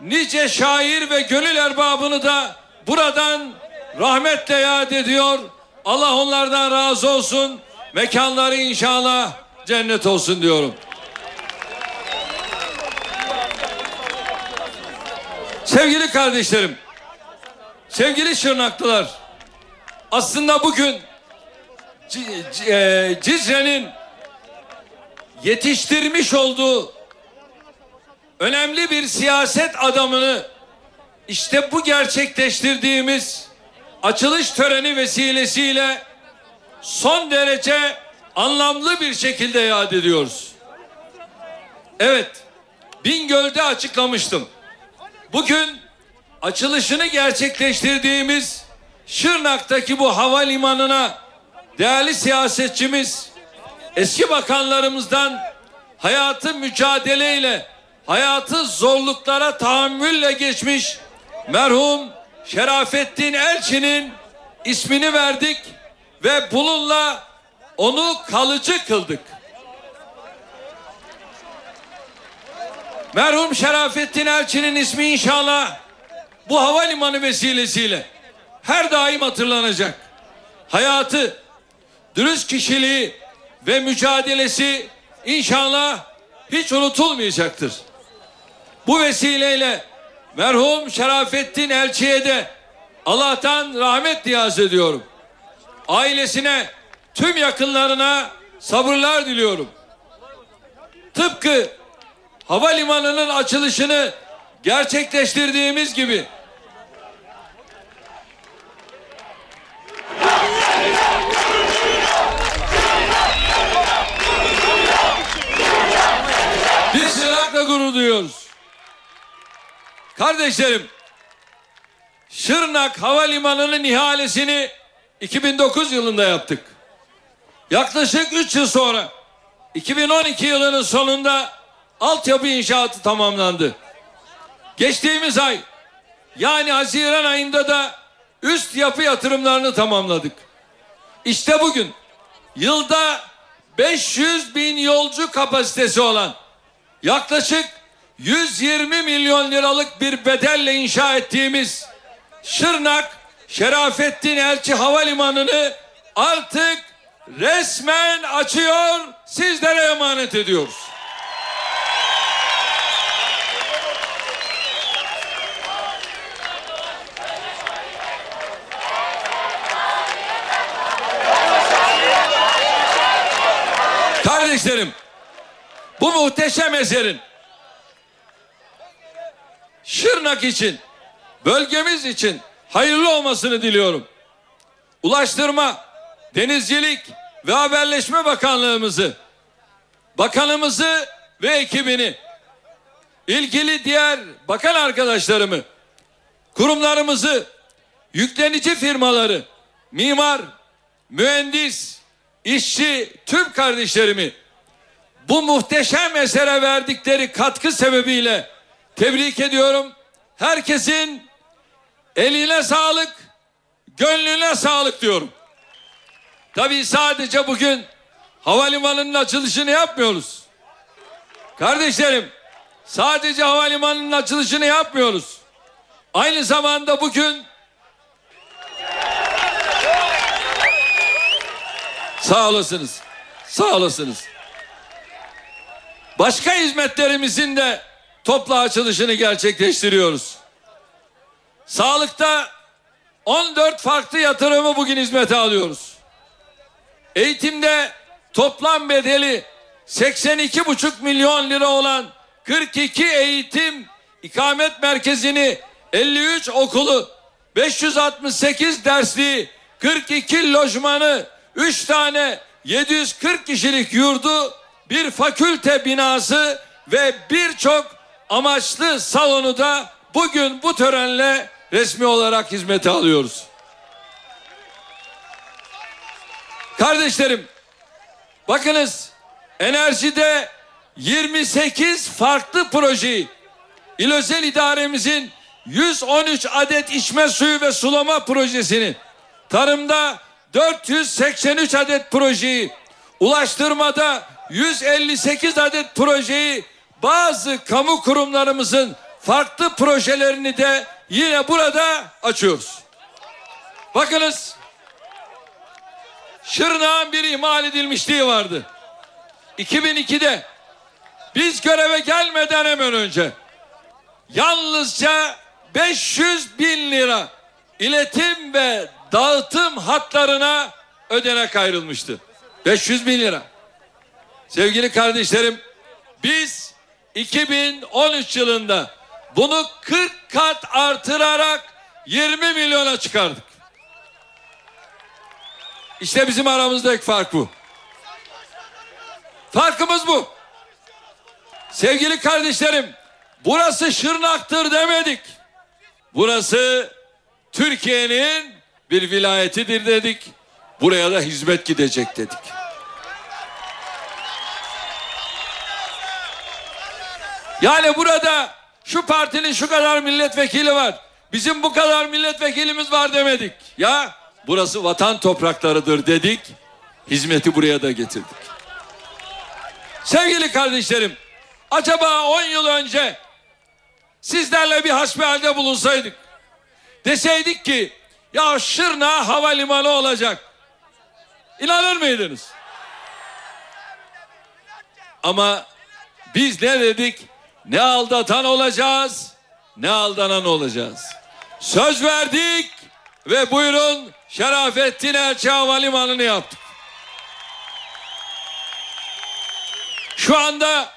nice şair ve gönül erbabını da buradan rahmetle yad ediyor. Allah onlardan razı olsun. Mekanları inşallah cennet olsun diyorum. Sevgili kardeşlerim, sevgili Şırnaklılar, aslında bugün e, Cizre'nin yetiştirmiş olduğu önemli bir siyaset adamını işte bu gerçekleştirdiğimiz açılış töreni vesilesiyle son derece anlamlı bir şekilde yad ediyoruz. Evet, Bingöl'de açıklamıştım. Bugün açılışını gerçekleştirdiğimiz Şırnak'taki bu havalimanına değerli siyasetçimiz eski bakanlarımızdan hayatı mücadeleyle hayatı zorluklara tahammülle geçmiş merhum Şerafettin Elçi'nin ismini verdik ve bununla onu kalıcı kıldık. Merhum Şerafettin Elçi'nin ismi inşallah bu havalimanı vesilesiyle her daim hatırlanacak. Hayatı, dürüst kişiliği ve mücadelesi inşallah hiç unutulmayacaktır. Bu vesileyle merhum Şerafettin Elçi'ye de Allah'tan rahmet niyaz ediyorum. Ailesine, tüm yakınlarına sabırlar diliyorum. Tıpkı havalimanının açılışını gerçekleştirdiğimiz gibi biz Şırnak'la gurur duyuyoruz. Kardeşlerim, Şırnak Havalimanı'nın ihalesini 2009 yılında yaptık. Yaklaşık 3 yıl sonra 2012 yılının sonunda altyapı inşaatı tamamlandı. Geçtiğimiz ay yani Haziran ayında da üst yapı yatırımlarını tamamladık. İşte bugün yılda 500 bin yolcu kapasitesi olan yaklaşık 120 milyon liralık bir bedelle inşa ettiğimiz Şırnak Şerafettin Elçi Havalimanı'nı artık resmen açıyor, sizlere emanet ediyoruz. Kardeşlerim, bu muhteşem eserin Şırnak için, bölgemiz için hayırlı olmasını diliyorum. Ulaştırma, Denizcilik ve Haberleşme Bakanlığımızı, bakanımızı ve ekibini, ilgili diğer bakan arkadaşlarımı, kurumlarımızı, yüklenici firmaları, mimar, mühendis, işçi, tüm kardeşlerimi bu muhteşem esere verdikleri katkı sebebiyle tebrik ediyorum. Herkesin eline sağlık, gönlüne sağlık diyorum. Tabii sadece bugün havalimanının açılışını yapmıyoruz. Kardeşlerim, sadece havalimanının açılışını yapmıyoruz. Aynı zamanda bugün Sağ olasınız. Sağ olasınız. Başka hizmetlerimizin de toplu açılışını gerçekleştiriyoruz. Sağlıkta 14 farklı yatırımı bugün hizmete alıyoruz. Eğitimde toplam bedeli 82,5 milyon lira olan 42 eğitim ikamet merkezini 53 okulu 568 dersliği 42 lojmanı 3 tane 740 kişilik yurdu bir fakülte binası ve birçok amaçlı salonu da bugün bu törenle resmi olarak hizmete alıyoruz. Kardeşlerim bakınız enerjide 28 farklı projeyi İl Özel İdaremizin 113 adet içme suyu ve sulama projesini tarımda 483 adet projeyi, ulaştırmada 158 adet projeyi, bazı kamu kurumlarımızın farklı projelerini de yine burada açıyoruz. Bakınız Şırnak'ın bir ihmal edilmişliği vardı. 2002'de biz göreve gelmeden hemen önce yalnızca 500 bin lira iletim ve dağıtım hatlarına ödenek ayrılmıştı. 500 bin lira. Sevgili kardeşlerim biz 2013 yılında bunu 40 kat artırarak 20 milyona çıkardık. İşte bizim aramızdaki fark bu. Farkımız bu. Sevgili kardeşlerim, burası Şırnak'tır demedik. Burası Türkiye'nin bir vilayetidir dedik. Buraya da hizmet gidecek dedik. Yani burada şu partinin şu kadar milletvekili var. Bizim bu kadar milletvekilimiz var demedik. Ya burası vatan topraklarıdır dedik. Hizmeti buraya da getirdik. Sevgili kardeşlerim, acaba 10 yıl önce sizlerle bir hasbihalde bulunsaydık. Deseydik ki ya Şırna havalimanı olacak. İnanır mıydınız? Ama biz ne dedik? Ne aldatan olacağız, ne aldanan olacağız. Söz verdik ve buyurun Şerafettin Elçi Havalimanı'nı yaptık. Şu anda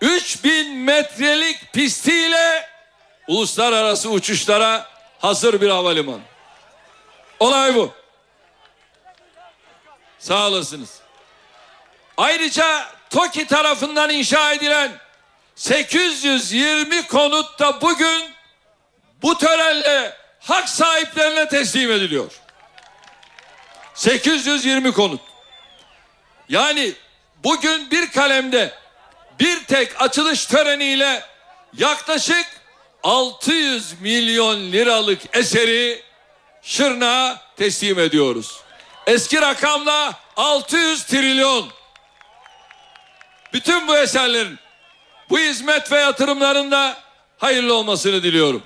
3000 metrelik pistiyle uluslararası uçuşlara hazır bir havalimanı. Olay bu. Sağ olasınız. Ayrıca TOKİ tarafından inşa edilen 820 konut da bugün bu törenle hak sahiplerine teslim ediliyor. 820 konut. Yani bugün bir kalemde bir tek açılış töreniyle yaklaşık 600 milyon liralık eseri Şırnağa teslim ediyoruz. Eski rakamla 600 trilyon. Bütün bu eserlerin bu hizmet ve yatırımların da hayırlı olmasını diliyorum.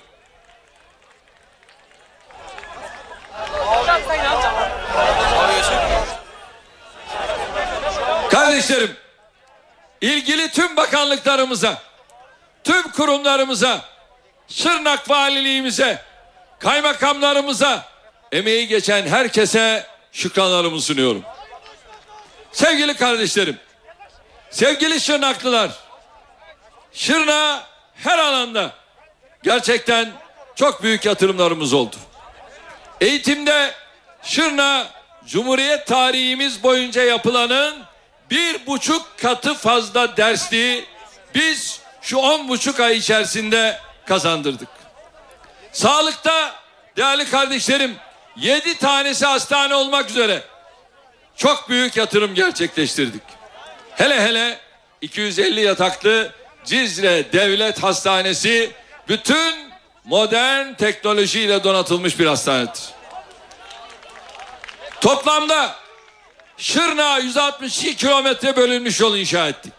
Kardeşlerim, ilgili tüm bakanlıklarımıza, tüm kurumlarımıza, Şırnak Valiliğimize, kaymakamlarımıza, emeği geçen herkese şükranlarımı sunuyorum. Sevgili kardeşlerim, sevgili Şırnaklılar, Şırnak her alanda gerçekten çok büyük yatırımlarımız oldu. Eğitimde Şırnak Cumhuriyet tarihimiz boyunca yapılanın bir buçuk katı fazla dersliği biz şu on buçuk ay içerisinde kazandırdık. Sağlıkta değerli kardeşlerim yedi tanesi hastane olmak üzere çok büyük yatırım gerçekleştirdik. Hele hele 250 yataklı Cizre Devlet Hastanesi bütün modern teknolojiyle donatılmış bir hastanedir. Toplamda Şırnağa 162 kilometre bölünmüş yol inşa ettik.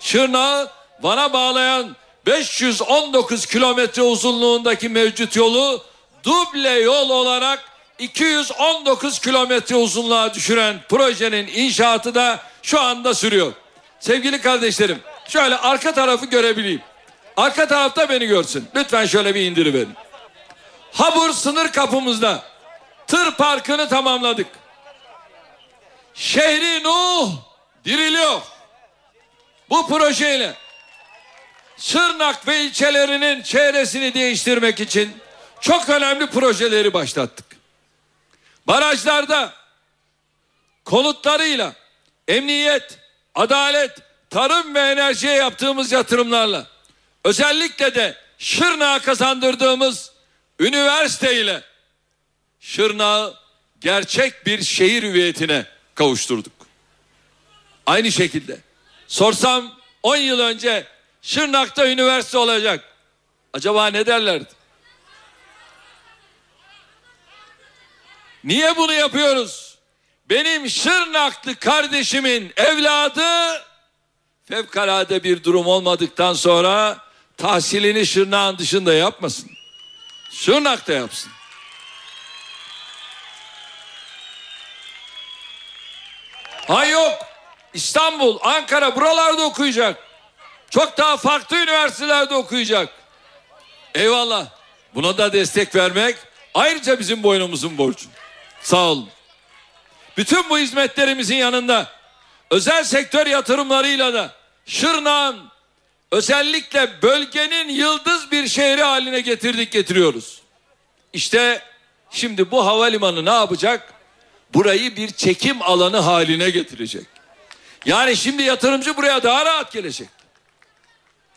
Şırnağı Van'a bağlayan 519 kilometre uzunluğundaki mevcut yolu duble yol olarak 219 kilometre uzunluğa düşüren projenin inşaatı da şu anda sürüyor. Sevgili kardeşlerim şöyle arka tarafı görebileyim. Arka tarafta beni görsün. Lütfen şöyle bir indiriverin. Habur sınır kapımızda tır parkını tamamladık. Şehri Nuh diriliyor. Bu projeyle Sırnak ve ilçelerinin çevresini değiştirmek için çok önemli projeleri başlattık. Barajlarda konutlarıyla emniyet, adalet, tarım ve enerjiye yaptığımız yatırımlarla özellikle de Şırnak'a kazandırdığımız üniversite ile gerçek bir şehir hüviyetine kavuşturduk. Aynı şekilde sorsam 10 yıl önce Şırnak'ta üniversite olacak. Acaba ne derlerdi? Niye bunu yapıyoruz? Benim Şırnaklı kardeşimin evladı fevkalade bir durum olmadıktan sonra tahsilini Şırnak'ın dışında yapmasın. Şırnak'ta yapsın. Ha yok. İstanbul, Ankara buralarda okuyacak. Çok daha farklı üniversitelerde okuyacak. Eyvallah. Buna da destek vermek ayrıca bizim boynumuzun borcu. Sağ olun. Bütün bu hizmetlerimizin yanında özel sektör yatırımlarıyla da Şırnak'ın özellikle bölgenin yıldız bir şehri haline getirdik getiriyoruz. İşte şimdi bu havalimanı ne yapacak? Burayı bir çekim alanı haline getirecek. Yani şimdi yatırımcı buraya daha rahat gelecek.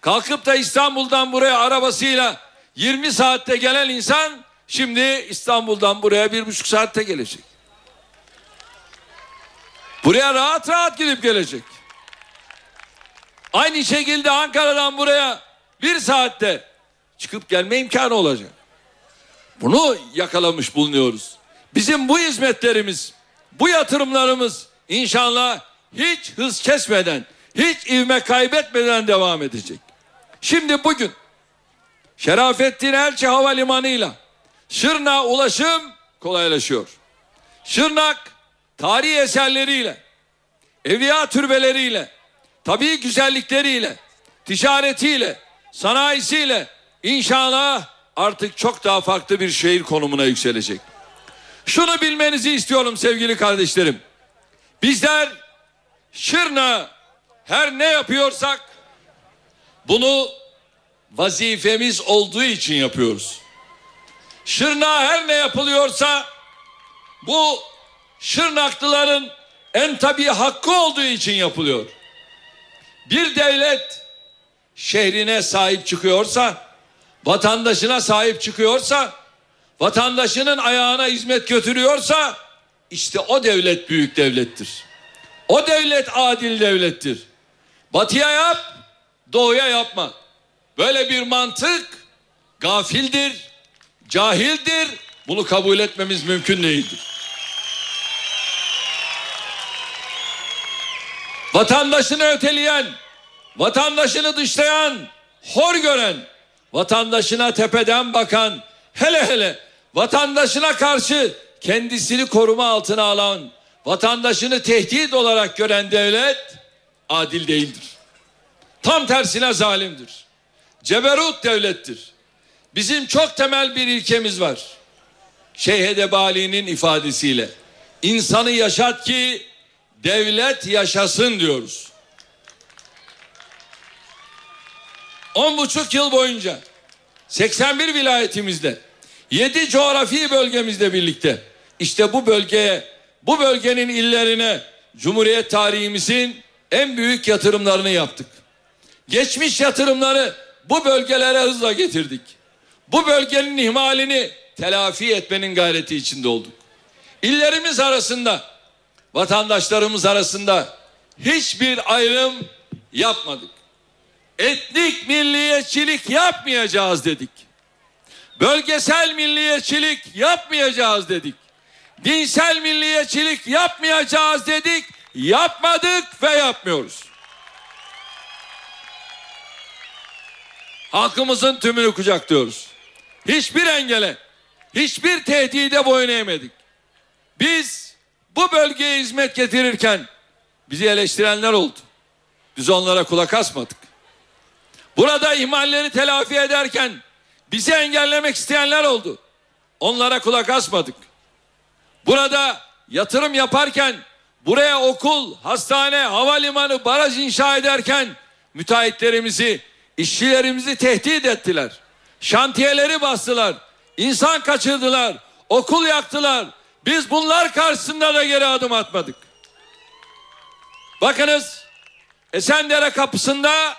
Kalkıp da İstanbul'dan buraya arabasıyla 20 saatte gelen insan şimdi İstanbul'dan buraya bir buçuk saatte gelecek. Buraya rahat rahat gidip gelecek. Aynı şekilde Ankara'dan buraya bir saatte çıkıp gelme imkanı olacak. Bunu yakalamış bulunuyoruz. Bizim bu hizmetlerimiz, bu yatırımlarımız inşallah hiç hız kesmeden, hiç ivme kaybetmeden devam edecek. Şimdi bugün Şerafettin Elçi Havalimanı'yla Şırnak ulaşım kolaylaşıyor. Şırnak tarihi eserleriyle, evliya türbeleriyle, tabii güzellikleriyle, ticaretiyle, sanayisiyle inşallah artık çok daha farklı bir şehir konumuna yükselecek. Şunu bilmenizi istiyorum sevgili kardeşlerim. Bizler Şırna her ne yapıyorsak bunu vazifemiz olduğu için yapıyoruz. Şırna her ne yapılıyorsa bu Şırnaklıların en tabi hakkı olduğu için yapılıyor. Bir devlet şehrine sahip çıkıyorsa, vatandaşına sahip çıkıyorsa, vatandaşının ayağına hizmet götürüyorsa işte o devlet büyük devlettir. O devlet adil devlettir. Batıya yap, doğuya yapma. Böyle bir mantık gafildir, cahildir. Bunu kabul etmemiz mümkün değildir. Vatandaşını öteleyen, vatandaşını dışlayan, hor gören, vatandaşına tepeden bakan, hele hele vatandaşına karşı kendisini koruma altına alan, vatandaşını tehdit olarak gören devlet adil değildir. Tam tersine zalimdir. Ceberut devlettir. Bizim çok temel bir ilkemiz var. Şeyh Edebali'nin ifadesiyle insanı yaşat ki devlet yaşasın diyoruz. On buçuk yıl boyunca 81 vilayetimizde 7 coğrafi bölgemizde birlikte işte bu bölgeye bu bölgenin illerine Cumhuriyet tarihimizin en büyük yatırımlarını yaptık. Geçmiş yatırımları bu bölgelere hızla getirdik. Bu bölgenin ihmalini telafi etmenin gayreti içinde olduk. İllerimiz arasında, vatandaşlarımız arasında hiçbir ayrım yapmadık. Etnik milliyetçilik yapmayacağız dedik. Bölgesel milliyetçilik yapmayacağız dedik. Dinsel milliyetçilik yapmayacağız dedik. Yapmadık ve yapmıyoruz. Halkımızın tümünü kucaklıyoruz. Hiçbir engele, hiçbir tehdide boyun eğmedik. Biz bu bölgeye hizmet getirirken bizi eleştirenler oldu. Biz onlara kulak asmadık. Burada ihmalleri telafi ederken bizi engellemek isteyenler oldu. Onlara kulak asmadık. Burada yatırım yaparken buraya okul, hastane, havalimanı, baraj inşa ederken müteahhitlerimizi, işçilerimizi tehdit ettiler. Şantiyeleri bastılar. insan kaçırdılar. Okul yaktılar. Biz bunlar karşısında da geri adım atmadık. Bakınız Esendere kapısında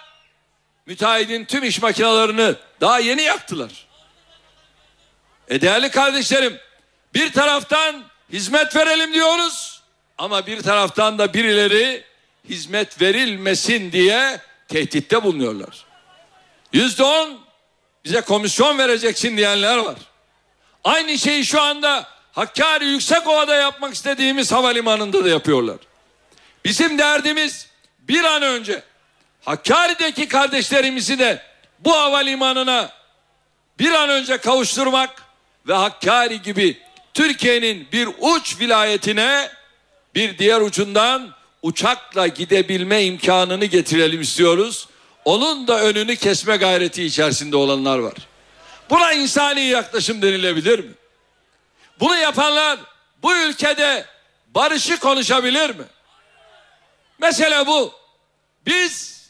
müteahhidin tüm iş makinalarını daha yeni yaktılar. E değerli kardeşlerim bir taraftan hizmet verelim diyoruz ama bir taraftan da birileri hizmet verilmesin diye tehditte bulunuyorlar. Yüzde on bize komisyon vereceksin diyenler var. Aynı şeyi şu anda Hakkari Yüksekova'da yapmak istediğimiz havalimanında da yapıyorlar. Bizim derdimiz bir an önce Hakkari'deki kardeşlerimizi de bu havalimanına bir an önce kavuşturmak ve Hakkari gibi Türkiye'nin bir uç vilayetine bir diğer ucundan uçakla gidebilme imkanını getirelim istiyoruz. Onun da önünü kesme gayreti içerisinde olanlar var. Buna insani yaklaşım denilebilir mi? Bunu yapanlar bu ülkede barışı konuşabilir mi? Mesele bu. Biz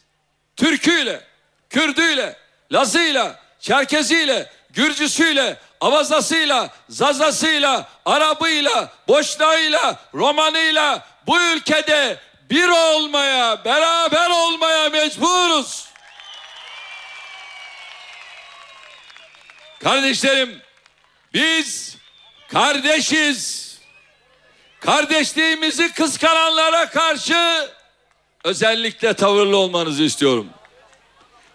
Türküyle, Kürdüyle, Lazıyla, Çerkeziyle, Gürcüsüyle, Avazasıyla, Zazasıyla, Arabıyla, Boşnağıyla, Romanıyla bu ülkede bir olmaya, beraber olmaya mecburuz. Kardeşlerim, biz kardeşiz. Kardeşliğimizi kıskananlara karşı özellikle tavırlı olmanızı istiyorum.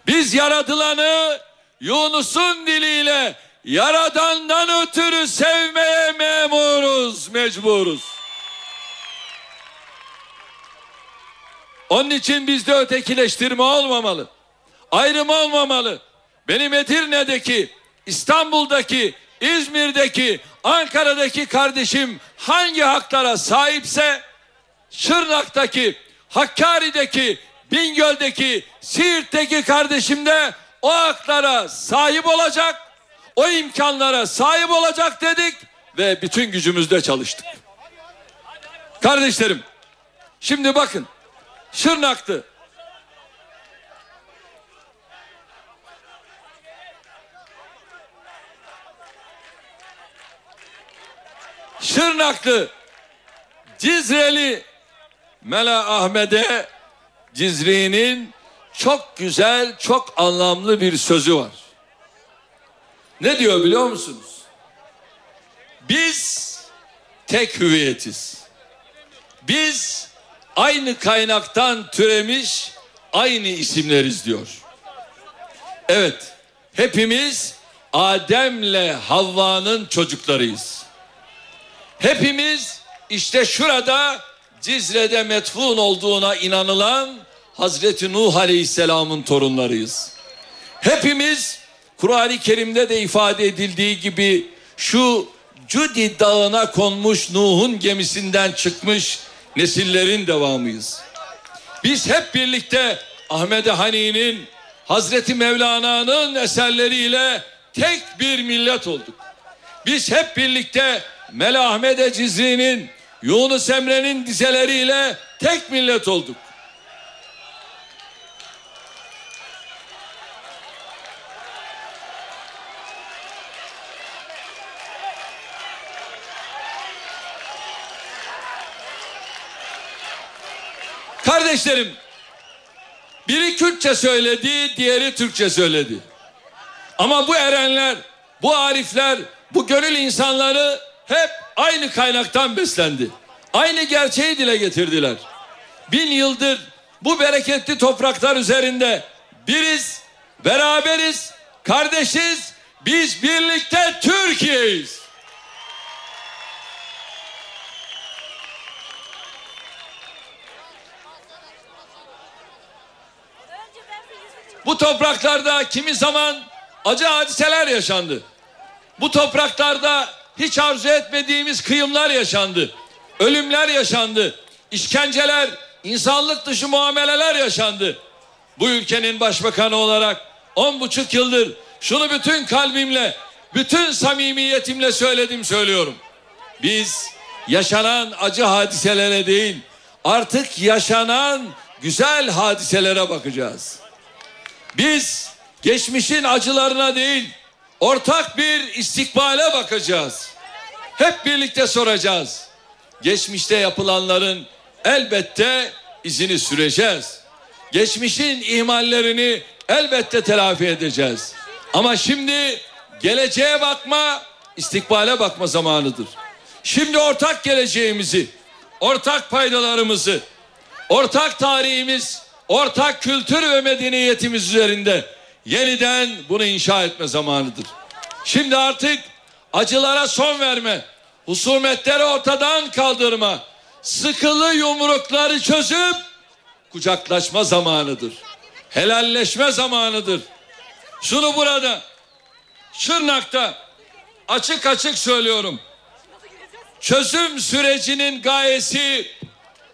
Biz yaratılanı Yunus'un diliyle yaradandan ötürü sevmeye memuruz, mecburuz. Onun için bizde ötekileştirme olmamalı. Ayrım olmamalı. Benim Edirne'deki, İstanbul'daki, İzmir'deki, Ankara'daki kardeşim hangi haklara sahipse Şırnak'taki, Hakkari'deki, Bingöl'deki, Siirt'teki kardeşim de o haklara sahip olacak, o imkanlara sahip olacak dedik ve bütün gücümüzle çalıştık. Kardeşlerim, şimdi bakın, Şırnak'tı. Şırnaklı, Cizreli Mela Ahmet'e Cizri'nin çok güzel, çok anlamlı bir sözü var. Ne diyor biliyor musunuz? Biz tek hüviyetiz. Biz aynı kaynaktan türemiş aynı isimleriz diyor. Evet, hepimiz Adem'le Havva'nın çocuklarıyız. Hepimiz işte şurada Cizre'de metfun olduğuna inanılan Hazreti Nuh Aleyhisselam'ın torunlarıyız. Hepimiz Kur'an-ı Kerim'de de ifade edildiği gibi şu Cudi dağına konmuş Nuh'un gemisinden çıkmış nesillerin devamıyız. Biz hep birlikte Ahmet Hani'nin Hazreti Mevlana'nın eserleriyle tek bir millet olduk. Biz hep birlikte Melahmet Cizri'nin Yunus Emre'nin dizeleriyle tek millet olduk. Kardeşlerim, biri Kürtçe söyledi, diğeri Türkçe söyledi. Ama bu erenler, bu arifler, bu gönül insanları hep aynı kaynaktan beslendi. Aynı gerçeği dile getirdiler. Bin yıldır bu bereketli topraklar üzerinde biriz, beraberiz, kardeşiz, biz birlikte Türkiye'yiz. Bu topraklarda kimi zaman acı hadiseler yaşandı. Bu topraklarda hiç arzu etmediğimiz kıyımlar yaşandı. Ölümler yaşandı. İşkenceler, insanlık dışı muameleler yaşandı. Bu ülkenin başbakanı olarak on buçuk yıldır şunu bütün kalbimle, bütün samimiyetimle söyledim söylüyorum. Biz yaşanan acı hadiselere değil, artık yaşanan güzel hadiselere bakacağız. Biz geçmişin acılarına değil, ortak bir istikbale bakacağız. Hep birlikte soracağız. Geçmişte yapılanların elbette izini süreceğiz. Geçmişin ihmallerini elbette telafi edeceğiz. Ama şimdi geleceğe bakma, istikbale bakma zamanıdır. Şimdi ortak geleceğimizi, ortak paydalarımızı, ortak tarihimiz, ortak kültür ve medeniyetimiz üzerinde yeniden bunu inşa etme zamanıdır. Şimdi artık acılara son verme, husumetleri ortadan kaldırma, sıkılı yumrukları çözüp kucaklaşma zamanıdır. Helalleşme zamanıdır. Şunu burada Şırnak'ta açık açık söylüyorum. Çözüm sürecinin gayesi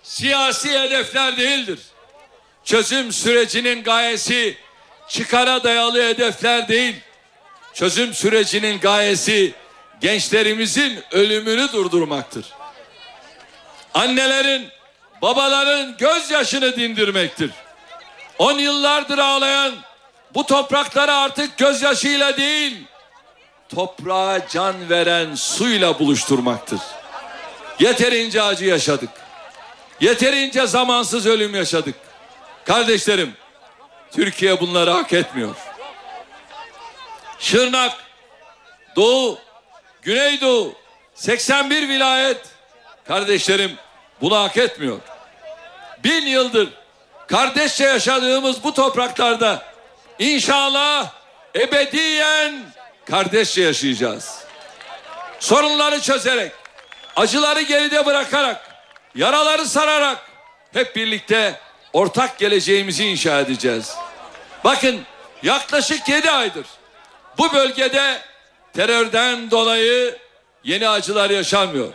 siyasi hedefler değildir. Çözüm sürecinin gayesi çıkara dayalı hedefler değil. Çözüm sürecinin gayesi gençlerimizin ölümünü durdurmaktır. Annelerin, babaların gözyaşını dindirmektir. On yıllardır ağlayan bu toprakları artık gözyaşıyla değil, toprağa can veren suyla buluşturmaktır. Yeterince acı yaşadık. Yeterince zamansız ölüm yaşadık. Kardeşlerim, Türkiye bunları hak etmiyor. Şırnak, Doğu, Güneydoğu, 81 vilayet kardeşlerim bunu hak etmiyor. Bin yıldır kardeşçe yaşadığımız bu topraklarda inşallah ebediyen kardeşçe yaşayacağız. Sorunları çözerek, acıları geride bırakarak, yaraları sararak hep birlikte ortak geleceğimizi inşa edeceğiz. Bakın yaklaşık yedi aydır bu bölgede terörden dolayı yeni acılar yaşanmıyor.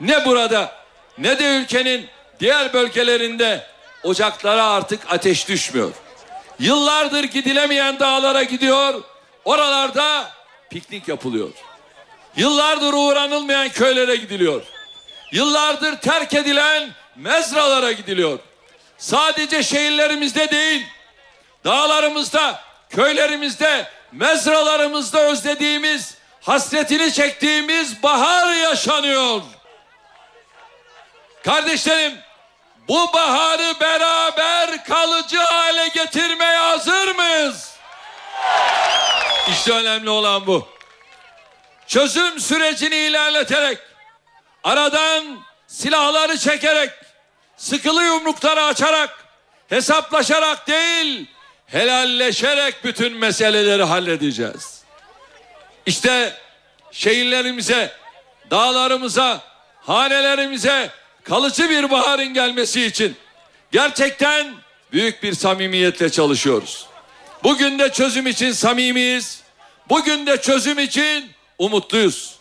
Ne burada ne de ülkenin diğer bölgelerinde ocaklara artık ateş düşmüyor. Yıllardır gidilemeyen dağlara gidiyor, oralarda piknik yapılıyor. Yıllardır uğranılmayan köylere gidiliyor. Yıllardır terk edilen mezralara gidiliyor. Sadece şehirlerimizde değil, dağlarımızda, köylerimizde, mezralarımızda özlediğimiz, hasretini çektiğimiz bahar yaşanıyor. Kardeşlerim, bu baharı beraber kalıcı hale getirmeye hazır mıyız? İşte önemli olan bu. Çözüm sürecini ilerleterek, aradan silahları çekerek, sıkılı yumrukları açarak, hesaplaşarak değil, helalleşerek bütün meseleleri halledeceğiz. İşte şehirlerimize, dağlarımıza, hanelerimize kalıcı bir baharın gelmesi için gerçekten büyük bir samimiyetle çalışıyoruz. Bugün de çözüm için samimiyiz. Bugün de çözüm için umutluyuz.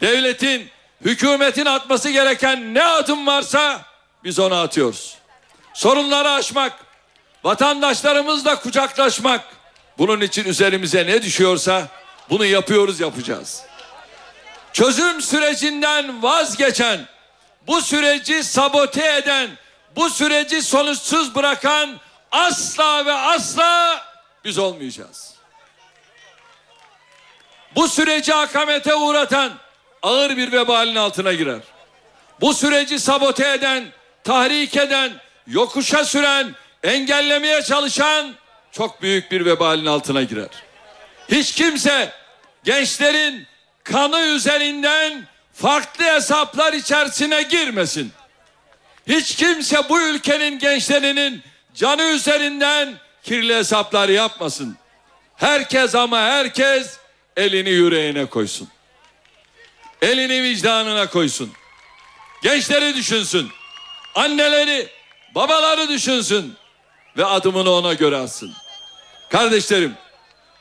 Devletin, hükümetin atması gereken ne adım varsa biz onu atıyoruz. Sorunları aşmak, vatandaşlarımızla kucaklaşmak. Bunun için üzerimize ne düşüyorsa bunu yapıyoruz yapacağız. Çözüm sürecinden vazgeçen, bu süreci sabote eden, bu süreci sonuçsuz bırakan asla ve asla biz olmayacağız. Bu süreci akamete uğratan ağır bir vebalin altına girer. Bu süreci sabote eden, tahrik eden, yokuşa süren, engellemeye çalışan çok büyük bir vebalin altına girer. Hiç kimse gençlerin kanı üzerinden farklı hesaplar içerisine girmesin. Hiç kimse bu ülkenin gençlerinin canı üzerinden kirli hesaplar yapmasın. Herkes ama herkes elini yüreğine koysun. Elini vicdanına koysun. Gençleri düşünsün. Anneleri, babaları düşünsün ve adımını ona göre atsın. Kardeşlerim,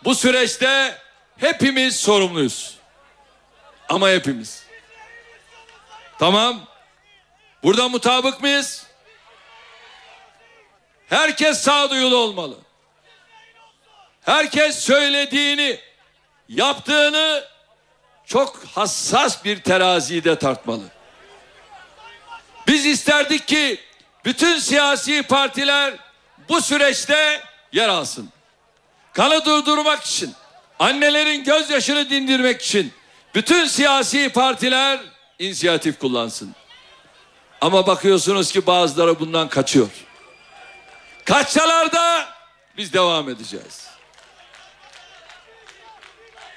bu süreçte hepimiz sorumluyuz. Ama hepimiz. Tamam. Burada mutabık mıyız? Herkes sağduyulu olmalı. Herkes söylediğini, yaptığını çok hassas bir terazide tartmalı. Biz isterdik ki bütün siyasi partiler bu süreçte yer alsın. Kanı durdurmak için, annelerin gözyaşını dindirmek için bütün siyasi partiler inisiyatif kullansın. Ama bakıyorsunuz ki bazıları bundan kaçıyor. Kaçsalar da biz devam edeceğiz.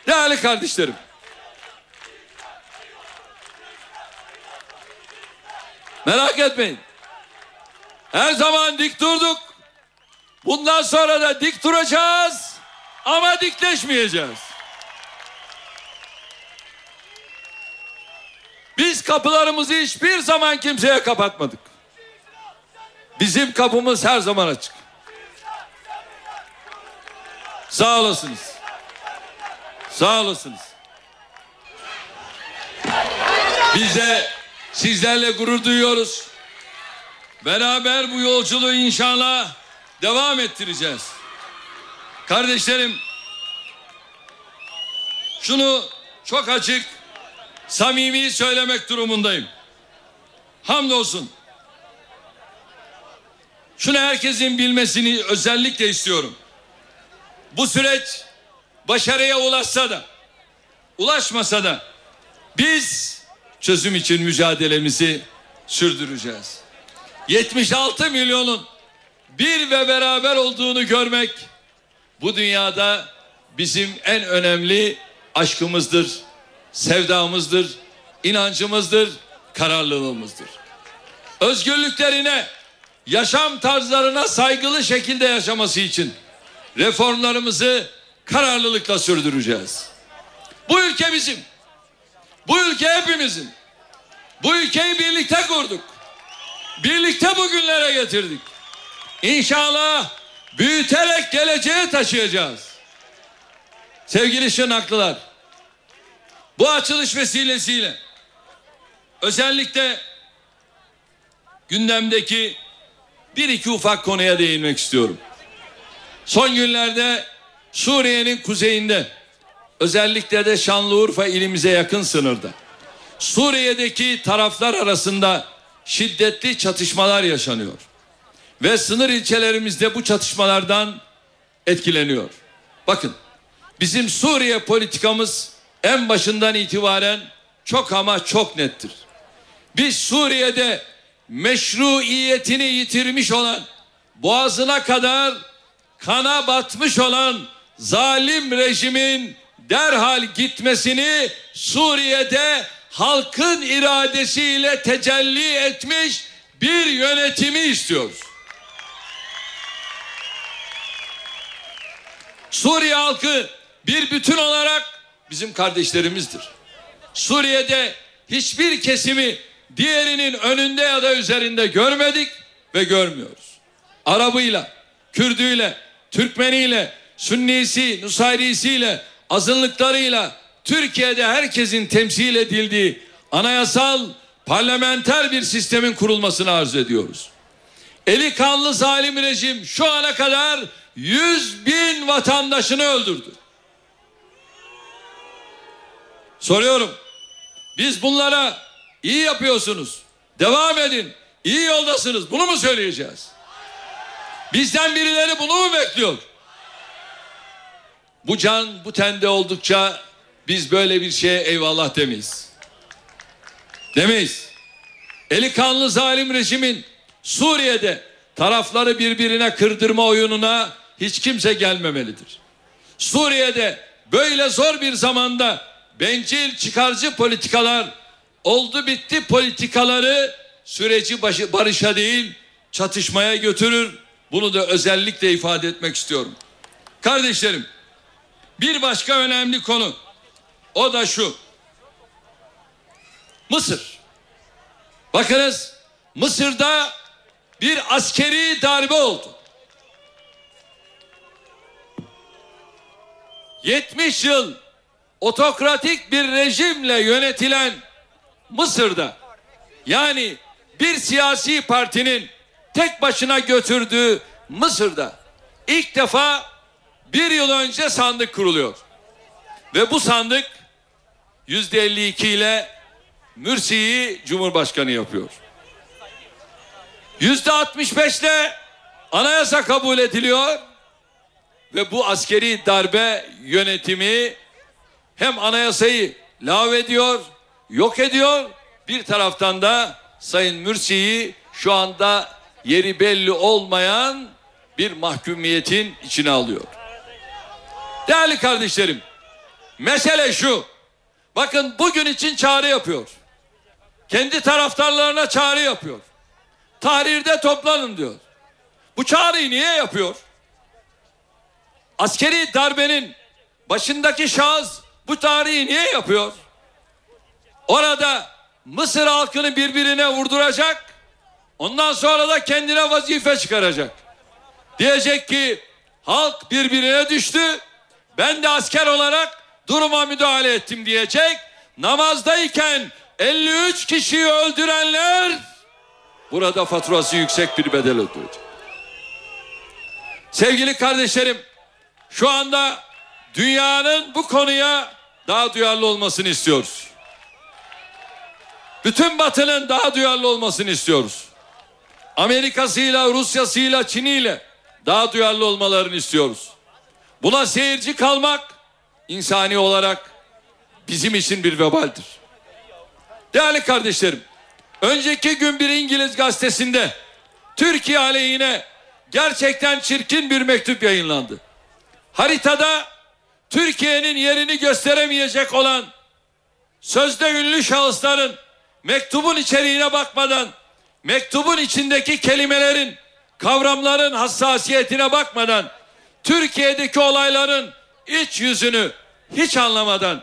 Değerli kardeşlerim. Merak etmeyin. Her zaman dik durduk. Bundan sonra da dik duracağız ama dikleşmeyeceğiz. Biz kapılarımızı hiçbir zaman kimseye kapatmadık. Bizim kapımız her zaman açık. Sağ olasınız. Sağ olasınız. Biz de sizlerle gurur duyuyoruz. Beraber bu yolculuğu inşallah devam ettireceğiz. Kardeşlerim şunu çok açık samimi söylemek durumundayım. Hamdolsun. Şunu herkesin bilmesini özellikle istiyorum. Bu süreç başarıya ulaşsa da ulaşmasa da biz çözüm için mücadelemizi sürdüreceğiz. 76 milyonun bir ve beraber olduğunu görmek bu dünyada bizim en önemli aşkımızdır, sevdamızdır, inancımızdır, kararlılığımızdır. Özgürlüklerine, yaşam tarzlarına saygılı şekilde yaşaması için reformlarımızı kararlılıkla sürdüreceğiz. Bu ülke bizim. Bu ülke hepimizin. Bu ülkeyi birlikte kurduk. Birlikte bugünlere getirdik. İnşallah büyüterek geleceğe taşıyacağız. Sevgili Şırnaklılar, bu açılış vesilesiyle özellikle gündemdeki bir iki ufak konuya değinmek istiyorum. Son günlerde Suriye'nin kuzeyinde özellikle de Şanlıurfa ilimize yakın sınırda Suriye'deki taraflar arasında şiddetli çatışmalar yaşanıyor. Ve sınır ilçelerimizde bu çatışmalardan etkileniyor. Bakın bizim Suriye politikamız en başından itibaren çok ama çok nettir. Biz Suriye'de meşruiyetini yitirmiş olan boğazına kadar kana batmış olan zalim rejimin derhal gitmesini Suriye'de halkın iradesiyle tecelli etmiş bir yönetimi istiyoruz. Suriye halkı bir bütün olarak bizim kardeşlerimizdir. Suriye'de hiçbir kesimi diğerinin önünde ya da üzerinde görmedik ve görmüyoruz. Arabıyla, Kürdüyle, Türkmeniyle, Sünnisi, Nusayrisiyle, azınlıklarıyla Türkiye'de herkesin temsil edildiği anayasal parlamenter bir sistemin kurulmasını arzu ediyoruz. Eli kanlı zalim rejim şu ana kadar 100 bin vatandaşını öldürdü. Soruyorum. Biz bunlara iyi yapıyorsunuz. Devam edin. İyi yoldasınız. Bunu mu söyleyeceğiz? Bizden birileri bunu mu bekliyor? Bu can bu tende oldukça biz böyle bir şeye eyvallah demeyiz. Demeyiz. Eli kanlı zalim rejimin Suriye'de tarafları birbirine kırdırma oyununa hiç kimse gelmemelidir. Suriye'de böyle zor bir zamanda bencil çıkarcı politikalar oldu bitti politikaları süreci başı, barışa değil çatışmaya götürür. Bunu da özellikle ifade etmek istiyorum. Kardeşlerim bir başka önemli konu o da şu. Mısır. Bakınız Mısır'da bir askeri darbe oldu. 70 yıl otokratik bir rejimle yönetilen Mısır'da yani bir siyasi partinin tek başına götürdüğü Mısır'da ilk defa bir yıl önce sandık kuruluyor. Ve bu sandık yüzde 52 ile Mürsi'yi Cumhurbaşkanı yapıyor. Yüzde 65 ile anayasa kabul ediliyor ve bu askeri darbe yönetimi hem anayasayı ediyor, yok ediyor. Bir taraftan da Sayın Mürsi'yi şu anda yeri belli olmayan bir mahkumiyetin içine alıyor. Değerli kardeşlerim, mesele şu. Bakın bugün için çağrı yapıyor. Kendi taraftarlarına çağrı yapıyor. Tahrirde toplanın diyor. Bu çağrıyı niye yapıyor? Askeri darbenin başındaki şahıs bu tarihi niye yapıyor? Orada Mısır halkını birbirine vurduracak. Ondan sonra da kendine vazife çıkaracak. Diyecek ki halk birbirine düştü. Ben de asker olarak duruma müdahale ettim diyecek. Namazdayken 53 kişiyi öldürenler burada faturası yüksek bir bedel ödeyecek. Sevgili kardeşlerim, şu anda dünyanın bu konuya daha duyarlı olmasını istiyoruz. Bütün batının daha duyarlı olmasını istiyoruz. Amerika'sıyla, Rusya'sıyla, Çin'iyle daha duyarlı olmalarını istiyoruz. Buna seyirci kalmak insani olarak bizim için bir vebaldir. Değerli kardeşlerim, önceki gün bir İngiliz gazetesinde Türkiye aleyhine gerçekten çirkin bir mektup yayınlandı. Haritada Türkiye'nin yerini gösteremeyecek olan sözde ünlü şahısların mektubun içeriğine bakmadan mektubun içindeki kelimelerin kavramların hassasiyetine bakmadan Türkiye'deki olayların iç yüzünü hiç anlamadan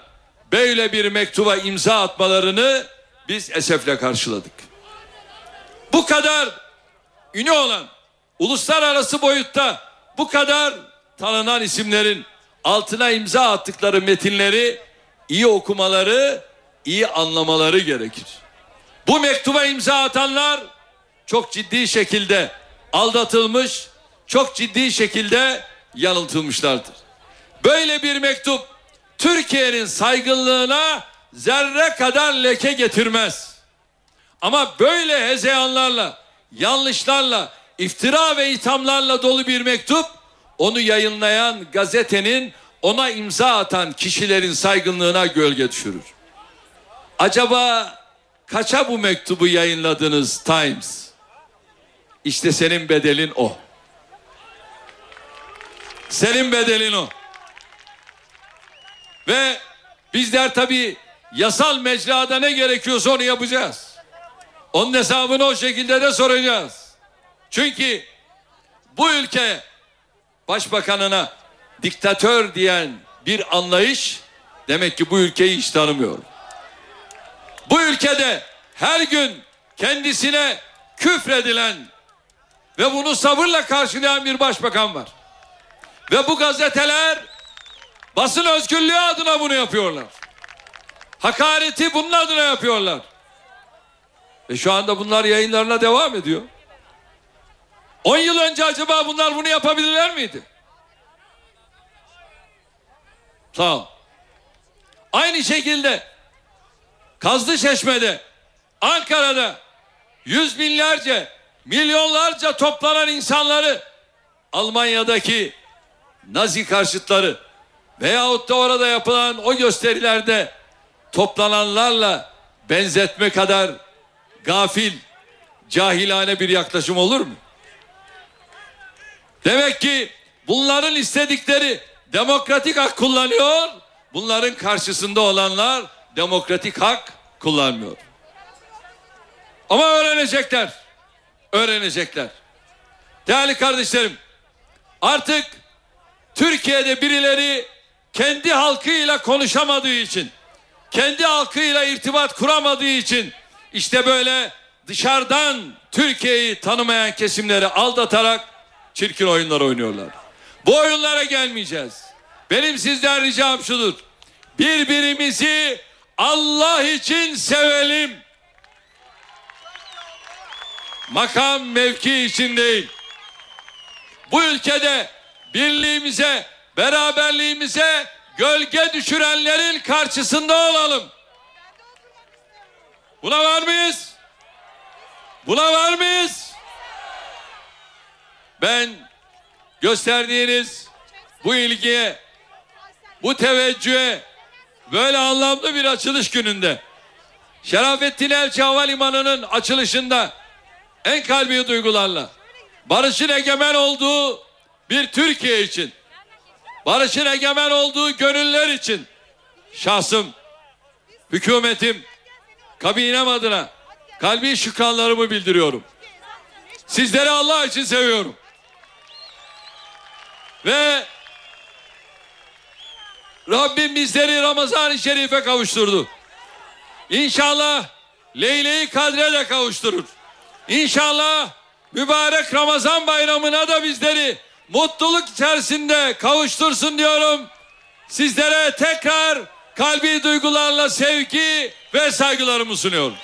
böyle bir mektuba imza atmalarını biz esefle karşıladık. Bu kadar ünü olan uluslararası boyutta bu kadar tanınan isimlerin altına imza attıkları metinleri iyi okumaları, iyi anlamaları gerekir. Bu mektuba imza atanlar çok ciddi şekilde aldatılmış, çok ciddi şekilde yanıltılmışlardır. Böyle bir mektup Türkiye'nin saygınlığına zerre kadar leke getirmez. Ama böyle hezeyanlarla, yanlışlarla, iftira ve ithamlarla dolu bir mektup onu yayınlayan gazetenin ona imza atan kişilerin saygınlığına gölge düşürür. Acaba kaça bu mektubu yayınladınız Times? İşte senin bedelin o. Senin bedelin o. Ve bizler tabii yasal mecrada ne gerekiyorsa onu yapacağız. Onun hesabını o şekilde de soracağız. Çünkü bu ülke başbakanına diktatör diyen bir anlayış demek ki bu ülkeyi hiç tanımıyor. Bu ülkede her gün kendisine küfredilen ve bunu sabırla karşılayan bir başbakan var. Ve bu gazeteler basın özgürlüğü adına bunu yapıyorlar. Hakareti bunun adına yapıyorlar. Ve şu anda bunlar yayınlarına devam ediyor. 10 yıl önce acaba bunlar bunu yapabilirler miydi? Sağ ol. Aynı şekilde Kazlı Çeşme'de, Ankara'da yüz binlerce, milyonlarca toplanan insanları Almanya'daki Nazi karşıtları veyahut da orada yapılan o gösterilerde toplananlarla benzetme kadar gafil, cahilane bir yaklaşım olur mu? Demek ki bunların istedikleri demokratik hak kullanıyor. Bunların karşısında olanlar demokratik hak kullanmıyor. Ama öğrenecekler. Öğrenecekler. Değerli kardeşlerim, artık Türkiye'de birileri kendi halkıyla konuşamadığı için, kendi halkıyla irtibat kuramadığı için işte böyle dışarıdan Türkiye'yi tanımayan kesimleri aldatarak çirkin oyunlar oynuyorlar. Bu oyunlara gelmeyeceğiz. Benim sizden ricam şudur. Birbirimizi Allah için sevelim. Makam mevki için değil. Bu ülkede birliğimize, beraberliğimize gölge düşürenlerin karşısında olalım. Buna var mıyız? Buna var mıyız? Ben gösterdiğiniz bu ilgiye, bu teveccühe böyle anlamlı bir açılış gününde Şerafettin Elçi Havalimanı'nın açılışında en kalbi duygularla barışın egemen olduğu bir Türkiye için barışın egemen olduğu gönüller için şahsım hükümetim kabinem adına kalbi şükranlarımı bildiriyorum. Sizleri Allah için seviyorum. Ve Rabbim bizleri Ramazan-ı Şerif'e kavuşturdu. İnşallah Leyle-i Kadre de kavuşturur. İnşallah mübarek Ramazan bayramına da bizleri mutluluk içerisinde kavuştursun diyorum. Sizlere tekrar kalbi duygularla sevgi ve saygılarımı sunuyorum.